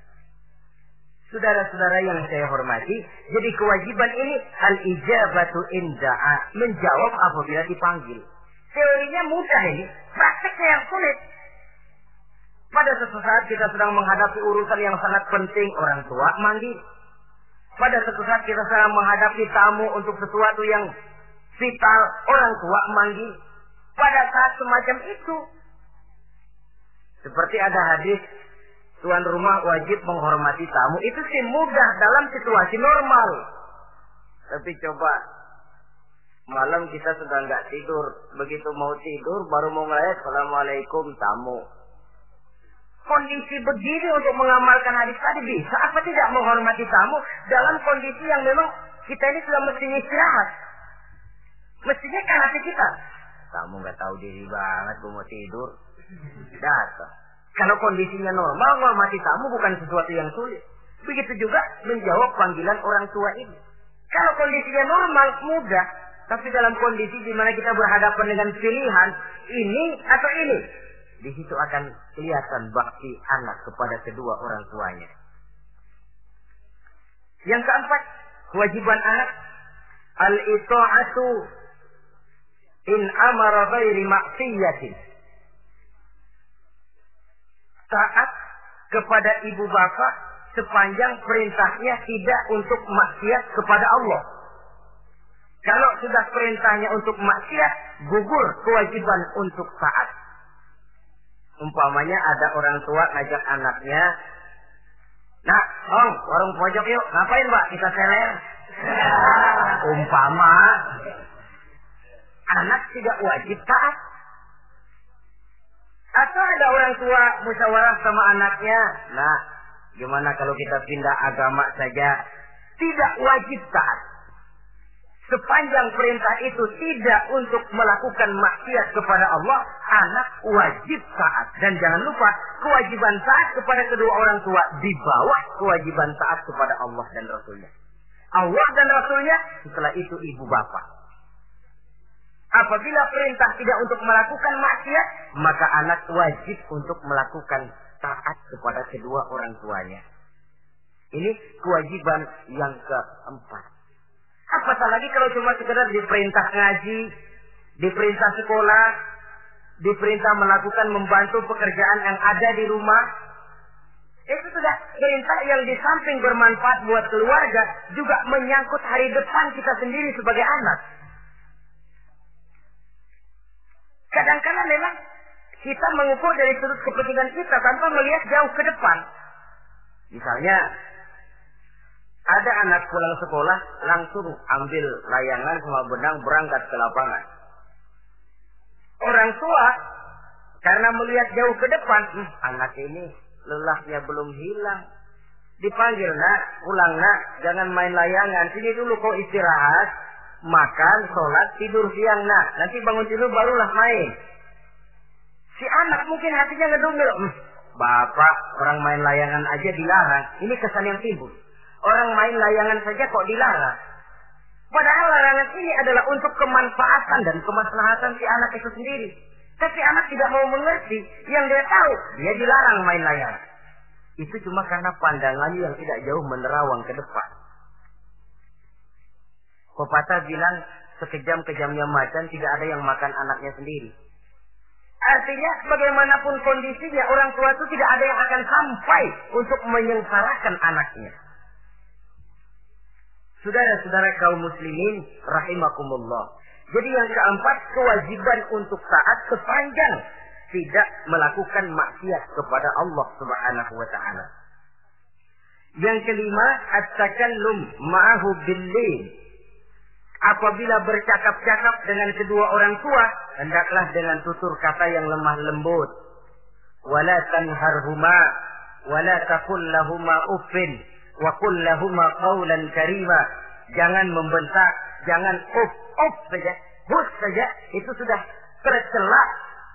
[SPEAKER 1] Saudara-saudara yang saya hormati, jadi kewajiban ini al-ijabatu inda'a, menjawab apabila dipanggil. Teorinya mudah ini, prakteknya yang sulit. Pada suatu saat kita sedang menghadapi urusan yang sangat penting, orang tua manggil. Pada suatu saat kita sedang menghadapi tamu untuk sesuatu yang vital, orang tua manggil. Pada saat semacam itu, seperti ada hadis tuan rumah wajib menghormati tamu. Itu sih mudah dalam situasi normal. Tapi coba malam kita sudah nggak tidur. Begitu mau tidur baru mau ngeliat Assalamualaikum tamu. Kondisi begini untuk mengamalkan hadis tadi bisa apa tidak menghormati tamu dalam kondisi yang memang kita ini sudah mestinya istirahat. Mestinya kan hati kita. Tamu nggak tahu diri banget, gue mau tidur. Datang. Kalau kondisinya normal, menghormati tamu bukan sesuatu yang sulit. Begitu juga menjawab panggilan orang tua ini. Kalau kondisinya normal, mudah. Tapi dalam kondisi di mana kita berhadapan dengan pilihan ini atau ini, di situ akan kelihatan bakti anak kepada kedua orang tuanya. Yang keempat, kewajiban anak al-ita'atu in amara ghairi maksiyatin taat kepada ibu bapak sepanjang perintahnya tidak untuk maksiat kepada Allah. Kalau sudah perintahnya untuk maksiat, gugur kewajiban untuk taat. Umpamanya ada orang tua ngajak anaknya, Nah, Om, warung pojok yuk. Ngapain, Mbak? Kita seler. <laughs> Umpama anak tidak wajib taat. Atau ada orang tua musyawarah sama anaknya. Nah, gimana kalau kita pindah agama saja? Tidak wajib taat. Sepanjang perintah itu tidak untuk melakukan maksiat kepada Allah, anak wajib taat. Dan jangan lupa, kewajiban taat kepada kedua orang tua di bawah kewajiban taat kepada Allah dan Rasulnya. Allah dan Rasulnya, setelah itu ibu bapak. Apabila perintah tidak untuk melakukan maksiat, maka anak wajib untuk melakukan taat kepada kedua orang tuanya. Ini kewajiban yang keempat. Apatah lagi kalau cuma sekedar diperintah ngaji, diperintah sekolah, diperintah melakukan membantu pekerjaan yang ada di rumah. Itu sudah perintah yang di samping bermanfaat buat keluarga, juga menyangkut hari depan kita sendiri sebagai anak. Kadang-kadang memang kita mengukur dari sudut kepentingan kita tanpa melihat jauh ke depan. Misalnya, ada anak pulang sekolah langsung ambil layangan sama benang berangkat ke lapangan. Orang tua karena melihat jauh ke depan, hm, anak ini lelahnya belum hilang. Dipanggil nak, pulang nak, jangan main layangan. Sini dulu kau istirahat, makan, sholat, tidur siang nak. Nanti bangun tidur barulah main. Si anak mungkin hatinya ngedumil. Hm, bapak orang main layangan aja dilarang. Ini kesan yang timbul. Orang main layangan saja kok dilarang. Padahal larangan ini adalah untuk kemanfaatan dan kemaslahatan si anak itu sendiri. Tapi anak tidak mau mengerti. Yang dia tahu, dia dilarang main layangan. Itu cuma karena pandangannya yang tidak jauh menerawang ke depan. Pepatah bilang, sekejam-kejamnya macan tidak ada yang makan anaknya sendiri. Artinya bagaimanapun kondisinya orang tua itu tidak ada yang akan sampai untuk menyengsarakan anaknya. Saudara-saudara kaum muslimin rahimakumullah. Jadi yang keempat kewajiban untuk taat sepanjang tidak melakukan maksiat kepada Allah Subhanahu wa taala. Yang kelima, at-takallum ma'ahu bil Apabila bercakap-cakap dengan kedua orang tua, hendaklah dengan tutur kata yang lemah lembut. Wala tanharhuma wala taqul lahuma uffin wa qul lahuma qawlan karima. Jangan membentak, jangan up up saja, hus saja, itu sudah tercela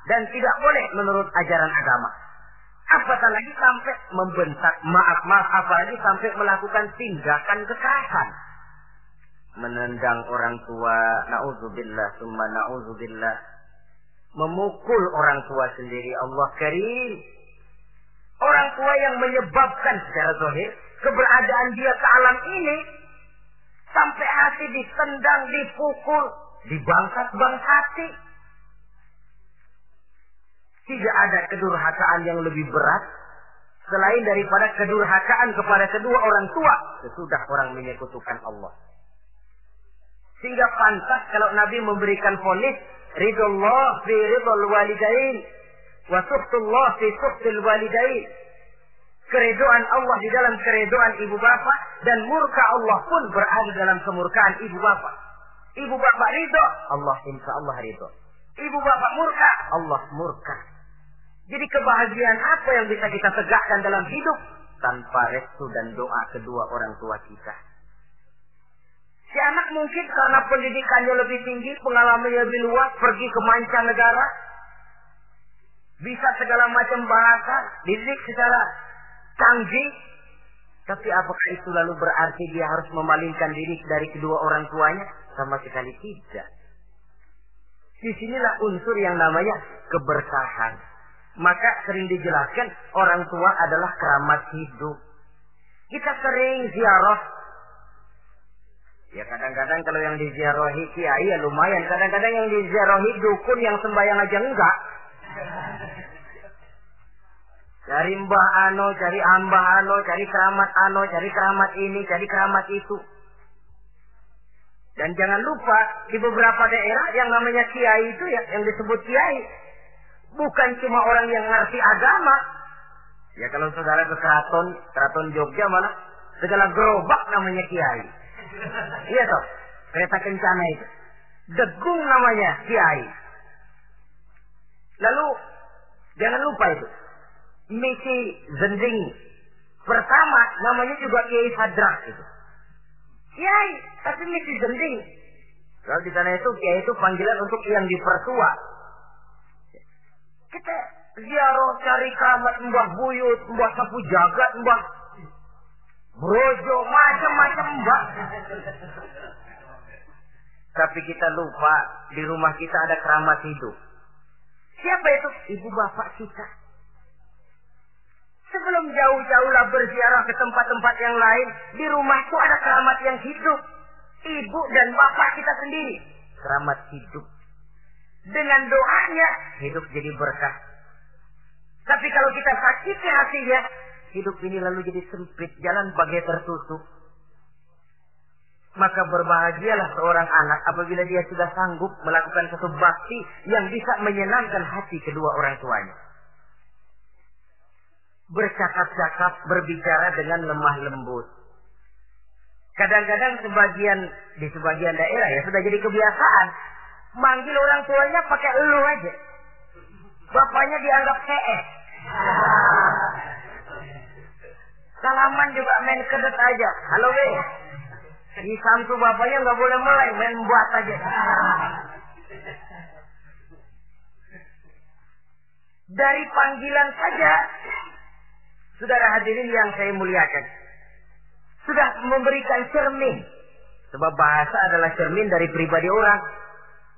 [SPEAKER 1] dan tidak boleh menurut ajaran agama. Apatah lagi sampai membentak, maaf maaf, apalagi sampai melakukan tindakan kekerasan. Menendang orang tua, na'udzubillah, summa na'udzubillah. Memukul orang tua sendiri, Allah karim. Orang tua yang menyebabkan secara zahir keberadaan dia ke alam ini sampai hati ditendang, dipukul, dibangsat-bangsati. Tidak ada kedurhakaan yang lebih berat selain daripada kedurhakaan kepada kedua orang tua sesudah orang menyekutukan Allah. Sehingga pantas kalau Nabi memberikan fonis ridullah fi ridul walidain wa suhtullah fi suhtil walidain Keredoan Allah di dalam keredoan ibu bapak dan murka Allah pun berada dalam kemurkaan ibu bapak. Ibu bapak ridho, Allah insya Allah ridho. Ibu bapak murka, Allah murka. Jadi kebahagiaan apa yang bisa kita tegakkan dalam hidup tanpa restu dan doa kedua orang tua kita? Si anak mungkin karena pendidikannya lebih tinggi, pengalamannya lebih luas, pergi ke mancanegara, bisa segala macam bahasa, dididik secara canggih. Tapi apakah itu lalu berarti dia harus memalingkan diri dari kedua orang tuanya? Sama sekali tidak. Di sinilah unsur yang namanya keberkahan. Maka sering dijelaskan orang tua adalah keramat hidup. Kita sering ziarah. Ya kadang-kadang kalau yang diziarahi kiai ya lumayan. Kadang-kadang yang diziarahi dukun yang sembahyang aja enggak. Cari mbah ano, cari ambah ano, cari keramat ano, cari keramat ini, cari keramat itu. Dan jangan lupa di beberapa daerah yang namanya kiai itu ya yang disebut kiai bukan cuma orang yang ngerti agama. Ya kalau saudara ke keraton, keraton Jogja mana segala gerobak namanya kiai. iya toh, kereta kencana itu. Degung namanya kiai. Lalu jangan lupa itu. Misi zending pertama namanya juga Kiai Sadrak itu. Kiai, tapi misi zending. Kalau di sana itu kiai itu panggilan untuk yang dipertua. Kita ziarah cari keramat Mbah Buyut, Mbah Sapu Jagat, Mbah Brojo, macam-macam Mbah. Tapi kita lupa di rumah kita ada keramat hidup. Siapa itu? Ibu bapak kita. Sebelum jauh-jauh lah berziarah ke tempat-tempat yang lain, di rumahku ada keramat yang hidup. Ibu dan bapak kita sendiri. Keramat hidup. Dengan doanya, hidup jadi berkah. Tapi kalau kita sakiti hatinya, hidup ini lalu jadi sempit, jalan bagai tertutup. Maka berbahagialah seorang anak apabila dia sudah sanggup melakukan satu bakti yang bisa menyenangkan hati kedua orang tuanya bercakap-cakap, berbicara dengan lemah lembut. Kadang-kadang sebagian di sebagian daerah ya sudah jadi kebiasaan manggil orang tuanya pakai elu aja. Bapaknya dianggap CS. Salaman juga main kedet aja. Halo be. Di samsu bapaknya nggak boleh mulai main buat aja. Dari panggilan saja Saudara hadirin yang saya muliakan. Sudah memberikan cermin. Sebab bahasa adalah cermin dari pribadi orang.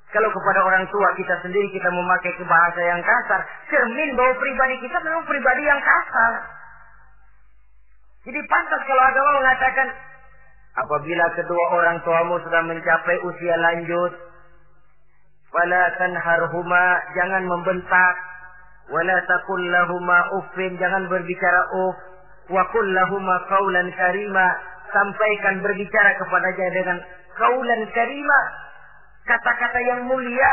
[SPEAKER 1] Kalau kepada orang tua kita sendiri kita memakai bahasa yang kasar. Cermin bahwa pribadi kita memang pribadi yang kasar. Jadi pantas kalau agama mengatakan. Apabila kedua orang tuamu sudah mencapai usia lanjut. Fala tanharhuma. Jangan membentak wala taqul lahuma uffin jangan berbicara uff. Wa qul lahuma qaulan karima sampaikan berbicara kepadanya dengan kaulan karima. Kata-kata yang mulia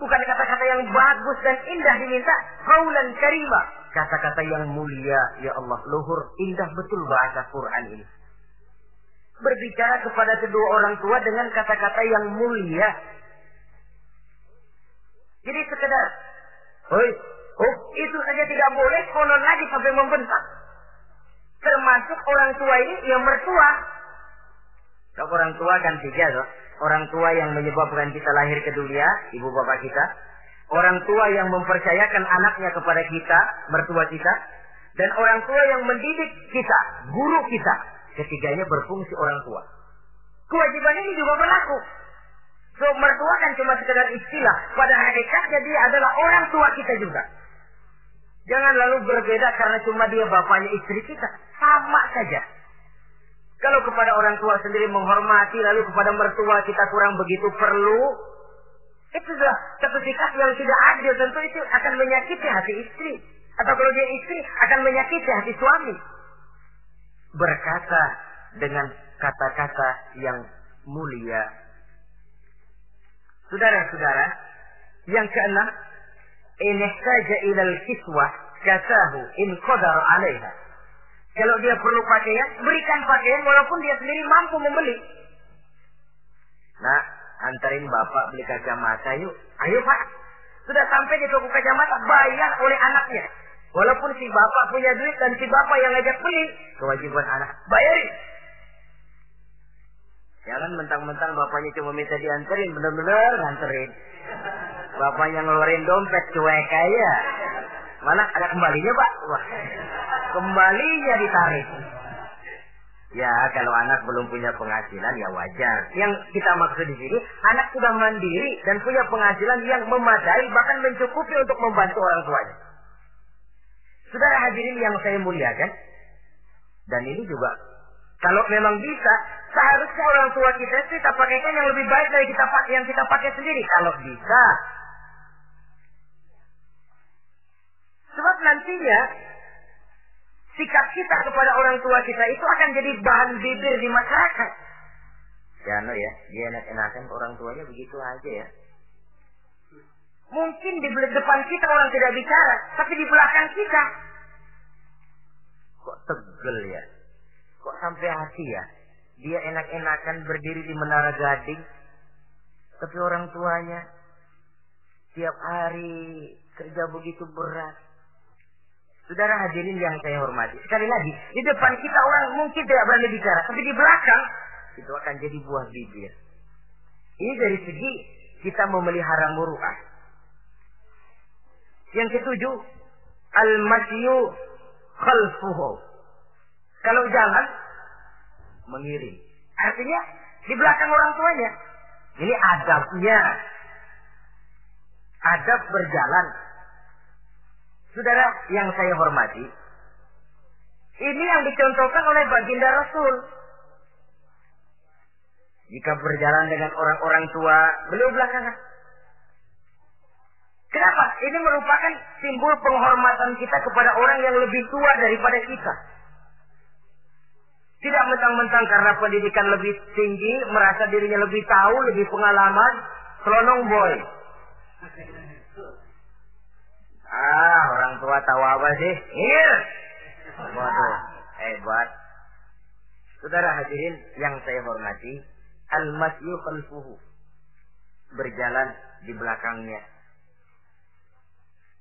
[SPEAKER 1] bukan kata-kata yang bagus dan indah diminta kaulan karima. Kata-kata yang mulia ya Allah luhur indah betul bahasa Quran ini. Berbicara kepada kedua orang tua dengan kata-kata yang mulia. Jadi sekedar Oi, Oh, itu saja tidak boleh, konon lagi sampai membentak. Termasuk orang tua ini yang mertua. Kalau orang tua kan tiga loh. Orang tua yang menyebabkan kita lahir ke dunia, ibu bapak kita. Orang tua yang mempercayakan anaknya kepada kita, mertua kita. Dan orang tua yang mendidik kita, guru kita. Ketiganya berfungsi orang tua. Kewajiban ini juga berlaku. So, mertua kan cuma sekedar istilah. Pada hakikatnya dia adalah orang tua kita juga. Jangan lalu berbeda karena cuma dia bapaknya istri kita. Sama saja. Kalau kepada orang tua sendiri menghormati, lalu kepada mertua kita kurang begitu perlu, itu sudah satu sikap yang tidak adil. Tentu itu akan menyakiti hati istri. Atau kalau dia istri, akan menyakiti hati suami. Berkata dengan kata-kata yang mulia. Saudara-saudara, yang keenam, in ihtaja ilal kiswah kasahu in qadar alaiha. Kalau dia perlu pakaian, berikan pakaian walaupun dia sendiri mampu membeli. Nah, antarin bapak beli kacamata yuk. Ayo pak. Sudah sampai di toko kacamata, bayar oleh anaknya. Walaupun si bapak punya duit dan si bapak yang ngajak beli. Kewajiban anak, bayarin. Jangan mentang-mentang bapaknya cuma minta dianterin, benar-benar nganterin. Bapaknya ngeluarin dompet cuek aja. Mana ada kembalinya pak? Wah, kembalinya ditarik. Ya, kalau anak belum punya penghasilan ya wajar. Yang kita maksud di sini, anak sudah mandiri dan punya penghasilan yang memadai bahkan mencukupi untuk membantu orang tuanya. Saudara hadirin yang saya muliakan, dan ini juga kalau memang bisa, seharusnya orang tua kita kita pakaikan yang lebih baik dari kita yang kita pakai sendiri. Kalau bisa, Sebab nantinya sikap kita kepada orang tua kita itu akan jadi bahan bibir di masyarakat.
[SPEAKER 2] Ya, no ya, dia enak-enakan orang tuanya begitu aja ya.
[SPEAKER 1] Mungkin di depan kita orang tidak bicara, tapi di belakang kita.
[SPEAKER 2] Kok tegel ya? Kok sampai hati ya? Dia enak-enakan berdiri di menara gading, tapi orang tuanya tiap hari kerja begitu berat. Saudara hadirin yang saya hormati. Sekali lagi, di depan kita orang mungkin tidak berani bicara, tapi di belakang itu akan jadi buah bibir. Ini dari segi kita memelihara muruah. Yang ketujuh, al-masyu khalfuhu. Kalau jalan, mengiring. Artinya, di belakang orang tuanya. Ini adabnya. Adab berjalan. Saudara yang saya hormati, ini yang dicontohkan oleh baginda Rasul. Jika berjalan dengan orang-orang tua, beliau belakangan. Kenapa? Ini merupakan simbol penghormatan kita kepada orang yang lebih tua daripada kita. Tidak mentang-mentang karena pendidikan lebih tinggi, merasa dirinya lebih tahu, lebih pengalaman, selonong boy. Ah, orang tua tahu apa sih? Ngir. Waduh, hebat. Saudara hadirin yang saya hormati, al-masyu khalfuhu. Berjalan di belakangnya.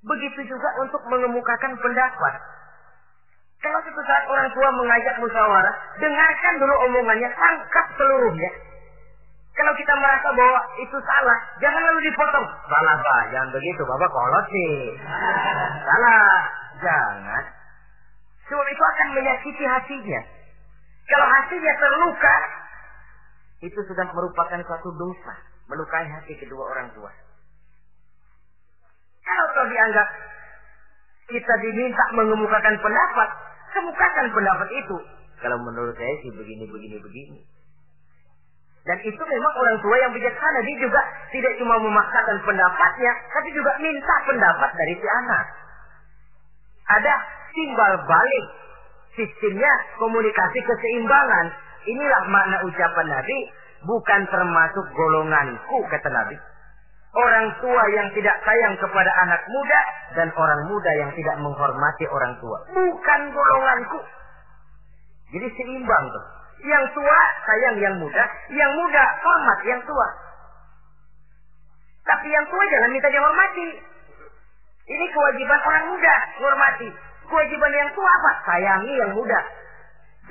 [SPEAKER 2] Begitu juga untuk mengemukakan pendapat. Kalau suatu saat orang tua mengajak musyawarah, dengarkan dulu omongannya, tangkap seluruhnya. Kalau kita merasa bahwa itu salah, jangan lalu dipotong. Salah pak, jangan begitu, bapak kolot sih. <laughs> salah, jangan. Sebab itu akan menyakiti hatinya. Kalau hatinya terluka, itu sudah merupakan suatu dosa, melukai hati kedua orang tua. Kalau kau dianggap kita diminta mengemukakan pendapat, kemukakan pendapat itu. Kalau menurut saya sih begini, begini, begini. Dan itu memang orang tua yang bijaksana. Dia juga tidak cuma memaksakan pendapatnya, tapi juga minta pendapat dari si anak. Ada timbal balik. Sistemnya komunikasi keseimbangan. Inilah makna ucapan Nabi. Bukan termasuk golonganku, kata Nabi. Orang tua yang tidak sayang kepada anak muda dan orang muda yang tidak menghormati orang tua. Bukan golonganku. Jadi seimbang tuh. Yang tua sayang yang muda, yang muda hormat yang tua. Tapi yang tua jangan minta dihormati. Ini kewajiban orang muda, hormati. Kewajiban yang tua apa? Sayangi yang muda.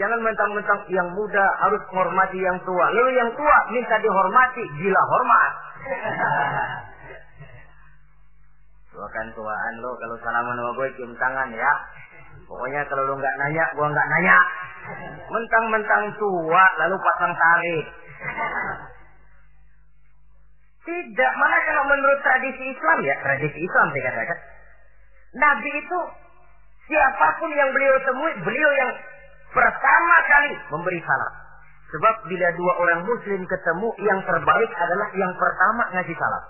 [SPEAKER 2] Jangan mentang-mentang yang muda harus menghormati yang tua. Lalu yang tua minta dihormati, gila hormat. <laughs> Tua kan tuaan lo kalau salaman sama gue cium tangan ya. Pokoknya kalau lo nggak nanya, gue nggak nanya. Mentang-mentang tua lalu pasang tarik. Tidak, mana kalau menurut tradisi Islam ya, tradisi Islam saya katakan. Nabi itu siapa pun yang beliau temui, beliau yang pertama kali memberi salam. Sebab bila dua orang muslim ketemu, yang terbaik adalah yang pertama ngasih salam.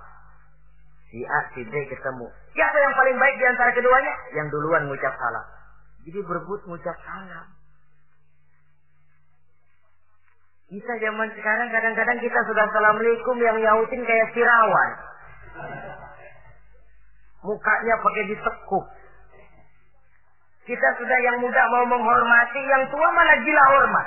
[SPEAKER 2] Si A, si B ketemu. Siapa yang paling baik di antara keduanya? Yang duluan ngucap salam. Jadi berebut ngucap salam. Kita zaman sekarang kadang-kadang kita sudah assalamualaikum yang nyautin kayak sirawan. Mukanya pakai ditekuk. Kita sudah yang muda mau menghormati, yang tua malah gila hormat.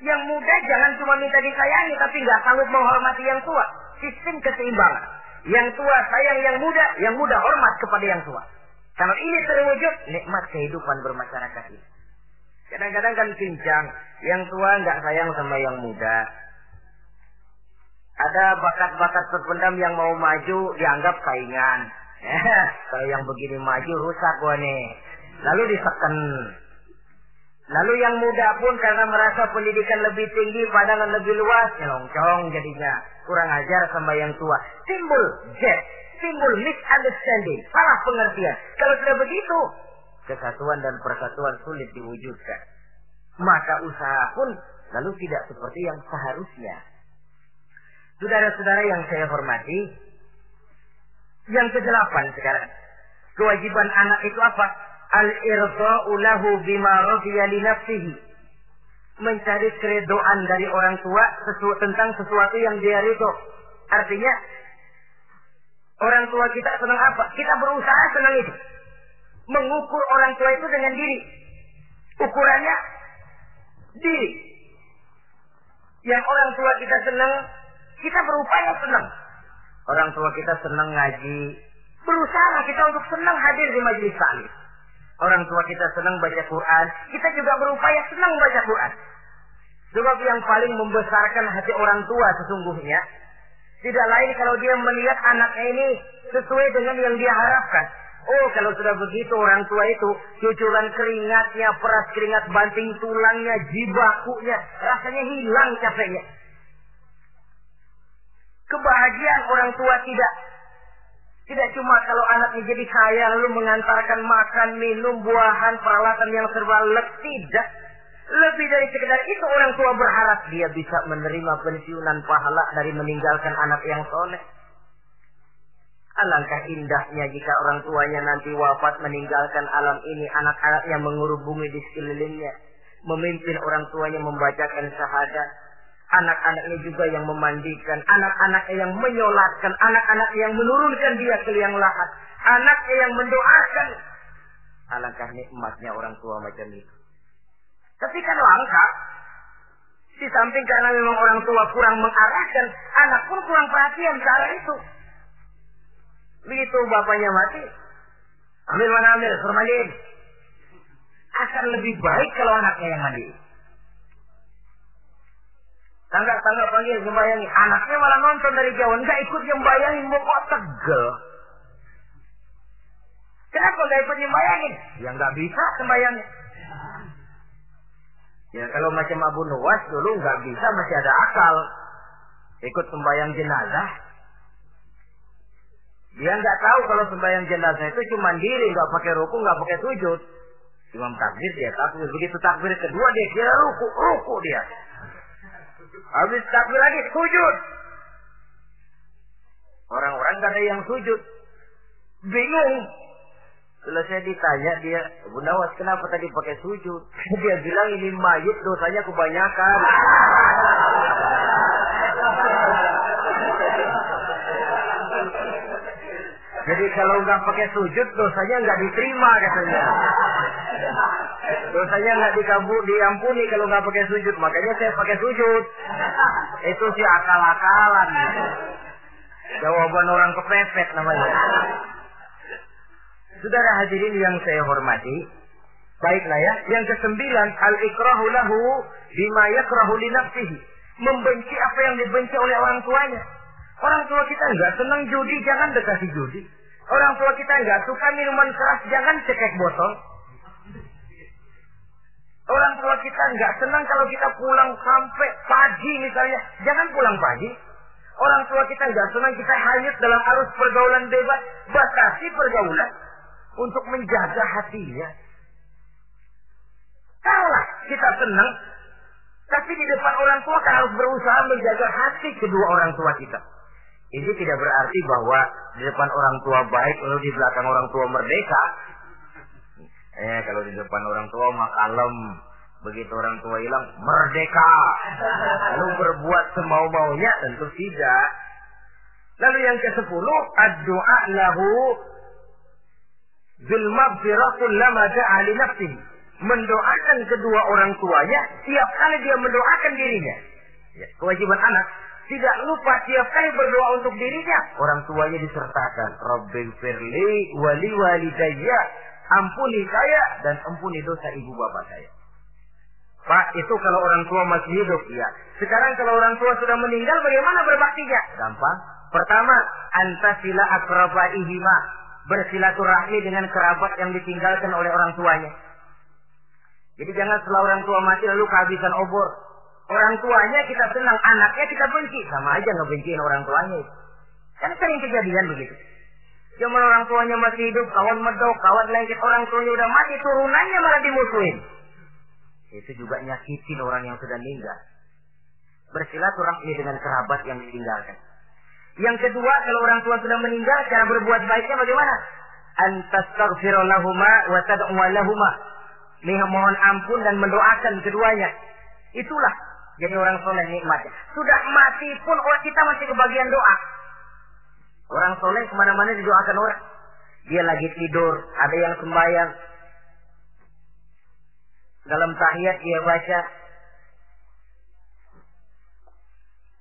[SPEAKER 2] Yang muda jangan cuma minta disayangi, tapi nggak sanggup menghormati yang tua. Sistem keseimbangan. Yang tua sayang yang muda, yang muda hormat kepada yang tua. Kalau ini terwujud, nikmat kehidupan bermasyarakat ini. Kadang-kadang kan pincang, yang tua nggak sayang sama yang muda. Ada bakat-bakat terpendam yang mau maju dianggap saingan. <laughs> Kalau yang begini maju rusak gua nih. Lalu diseken. Lalu yang muda pun karena merasa pendidikan lebih tinggi, pandangan lebih luas, nyelongcong jadinya. Kurang ajar sama yang tua. Timbul jet, timbul misunderstanding, salah pengertian. Kalau sudah begitu, kesatuan dan persatuan sulit diwujudkan. Maka usaha pun lalu tidak seperti yang seharusnya. Saudara-saudara yang saya hormati, yang kedelapan sekarang, kewajiban anak itu apa? Al-irda'u bima li nafsihi. mencari keredoan dari orang tua sesu tentang sesuatu yang dia ridho. Artinya orang tua kita senang apa? Kita berusaha senang itu. Mengukur orang tua itu dengan diri. Ukurannya diri. Yang orang tua kita senang, kita berupaya senang. Orang tua kita senang ngaji. Berusaha kita untuk senang hadir di majelis taklim. Orang tua kita senang baca Quran, kita juga berupaya senang baca Quran. Sebab yang paling membesarkan hati orang tua sesungguhnya tidak lain kalau dia melihat anaknya ini sesuai dengan yang dia harapkan. Oh, kalau sudah begitu orang tua itu cucuran keringatnya, peras keringat banting tulangnya, jibakunya, rasanya hilang capeknya. Kebahagiaan orang tua tidak tidak cuma kalau anaknya jadi kaya lalu mengantarkan makan, minum, buahan, peralatan yang serba lek. Tidak. Lebih dari sekedar itu orang tua berharap dia bisa menerima pensiunan pahala dari meninggalkan anak yang soleh. Alangkah indahnya jika orang tuanya nanti wafat meninggalkan alam ini, anak-anaknya mengurubungi di sekelilingnya. Memimpin orang tuanya membacakan syahadat, anak-anaknya juga yang memandikan, anak-anaknya yang menyolatkan, anak-anak yang menurunkan dia ke liang lahat, anaknya yang mendoakan. Alangkah nikmatnya orang tua macam itu. Tapi kan langka. Di samping karena memang orang tua kurang mengarahkan, anak pun kurang perhatian ke arah itu. Begitu bapaknya mati, ambil mana ambil, formalin. Akan lebih baik kalau anaknya yang mandi. Tangga-tangga panggil membayangi. Anaknya malah nonton dari jauh. Enggak ikut bayangin. Mau kok tegel. Kenapa enggak ikut bayangin? Ya enggak bisa sembayangnya. Ya kalau macam Abu Nuwas dulu enggak bisa masih ada akal. Ikut sembayang jenazah. Dia enggak tahu kalau sembayang jenazah itu cuma diri, enggak pakai ruku, enggak pakai sujud. Imam takbir dia takbir. Begitu takbir kedua dia kira ruku, ruku dia. Habis takbir lagi sujud. Orang-orang gak ada yang sujud. Bingung. Selesai ditanya dia, Bu Nawas kenapa tadi pakai sujud? <laughs> Dia bilang ini mayit dosanya kebanyakan. <laughs> Jadi kalau nggak pakai sujud dosanya nggak diterima katanya. Dosanya nggak dikabur, diampuni kalau nggak pakai sujud. Makanya saya pakai sujud. Itu sih akal-akalan. Jawaban orang kepepet namanya. Saudara hadirin yang saya hormati, baiklah ya. Yang kesembilan, al-ikrahu lahu bima yakrahu nafsihi. Membenci apa yang dibenci oleh orang tuanya. Orang tua kita nggak senang judi, jangan dekati judi. Orang tua kita nggak suka minuman keras, jangan cekek botol. Orang tua kita nggak senang kalau kita pulang sampai pagi misalnya, jangan pulang pagi. Orang tua kita nggak senang kita hanyut dalam arus pergaulan bebas, batasi pergaulan untuk menjaga hatinya. Kalau kita senang, tapi di depan orang tua kan harus berusaha menjaga hati kedua orang tua kita. Ini tidak berarti bahwa di depan orang tua baik lalu di belakang orang tua merdeka. Eh kalau di depan orang tua mah kalem. Begitu orang tua hilang merdeka. Lalu berbuat semau-maunya tentu tidak. Lalu yang ke sepuluh ad-du'a lahu bil maghfirah kullama da'a li nafsihi. Mendoakan kedua orang tuanya tiap kali dia mendoakan dirinya. Ya, kewajiban anak tidak lupa tiap kali berdoa untuk dirinya. Orang tuanya disertakan. Rabbil firli wali walidayya. Ampuni saya dan ampuni dosa ibu bapak saya. Pak, itu kalau orang tua masih hidup, ya. Sekarang kalau orang tua sudah meninggal, bagaimana berbaktinya? Gampang. Pertama, antasila akrabaihima. Bersilaturahmi dengan kerabat yang ditinggalkan oleh orang tuanya. Jadi jangan setelah orang tua mati lalu kehabisan obor. Orang tuanya kita senang, anaknya kita benci. Sama aja ngebenciin orang tuanya. Kan sering kejadian begitu. Zaman orang tuanya masih hidup, kawan medok, kawan lengket, orang tuanya udah mati, turunannya malah dimusuhin. Itu juga nyakitin orang yang sudah meninggal. Bersilaturahmi dengan kerabat yang ditinggalkan. Yang kedua, kalau orang tua sudah meninggal, cara berbuat baiknya bagaimana? Antastaghfirulahuma wa tad'u lahuma. Mohon ampun dan mendoakan keduanya Itulah jadi orang soleh nikmatnya. Sudah mati pun orang kita masih kebagian doa. Orang soleh ke mana-mana didoakan orang. Dia lagi tidur, ada yang sembahyang. Dalam tahiyat dia baca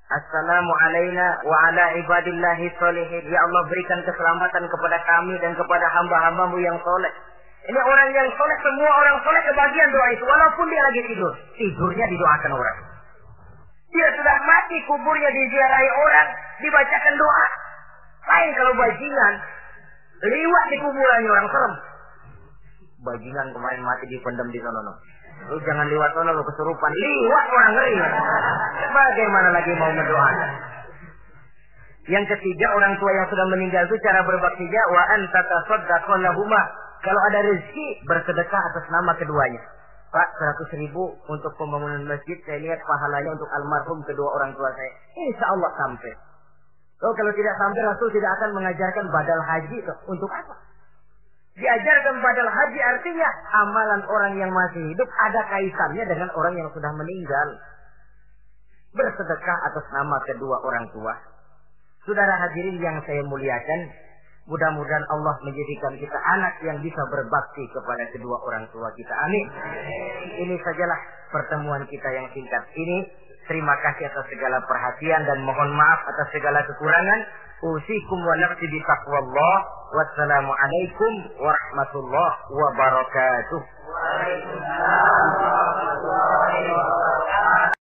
[SPEAKER 2] Assalamu alayna wa ala ibadillahi solihin. Ya Allah berikan keselamatan kepada kami dan kepada hamba-hambamu yang soleh. Ini orang yang soleh, semua orang soleh kebagian doa itu. Walaupun dia lagi tidur. Tidurnya didoakan orang. Dia sudah mati, kuburnya diziarahi orang, dibacakan doa. Lain kalau bajingan, liwat di kuburannya orang serem. Bajingan kemarin mati dipendam di sana. Lu jangan lewat sana lu kesurupan. Liwat orang ngeri. Bagaimana lagi mau mendoakan? Yang ketiga orang tua yang sudah meninggal itu cara berbaktinya wa anta tasaddaqu. Kalau ada rezeki bersedekah atas nama keduanya. Pak, seratus ribu untuk pembangunan masjid, saya lihat pahalanya untuk almarhum kedua orang tua saya. Insya Allah sampai. Oh, kalau tidak sampai Rasul tidak akan mengajarkan badal haji. Untuk apa? Diajarkan badal haji artinya amalan orang yang masih hidup ada kaitannya dengan orang yang sudah meninggal. Bersedekah atas nama kedua orang tua. Saudara hadirin yang saya muliakan, mudah-mudahan Allah menjadikan kita anak yang bisa berbakti kepada kedua orang tua kita. Amin. Ini sajalah pertemuan kita yang singkat ini. Terima kasih atas segala perhatian dan mohon maaf atas segala kekurangan. Usikum wa nafsi bi taqwallah. Wassalamualaikum warahmatullahi wabarakatuh. Waalaikumsalam warahmatullahi wabarakatuh.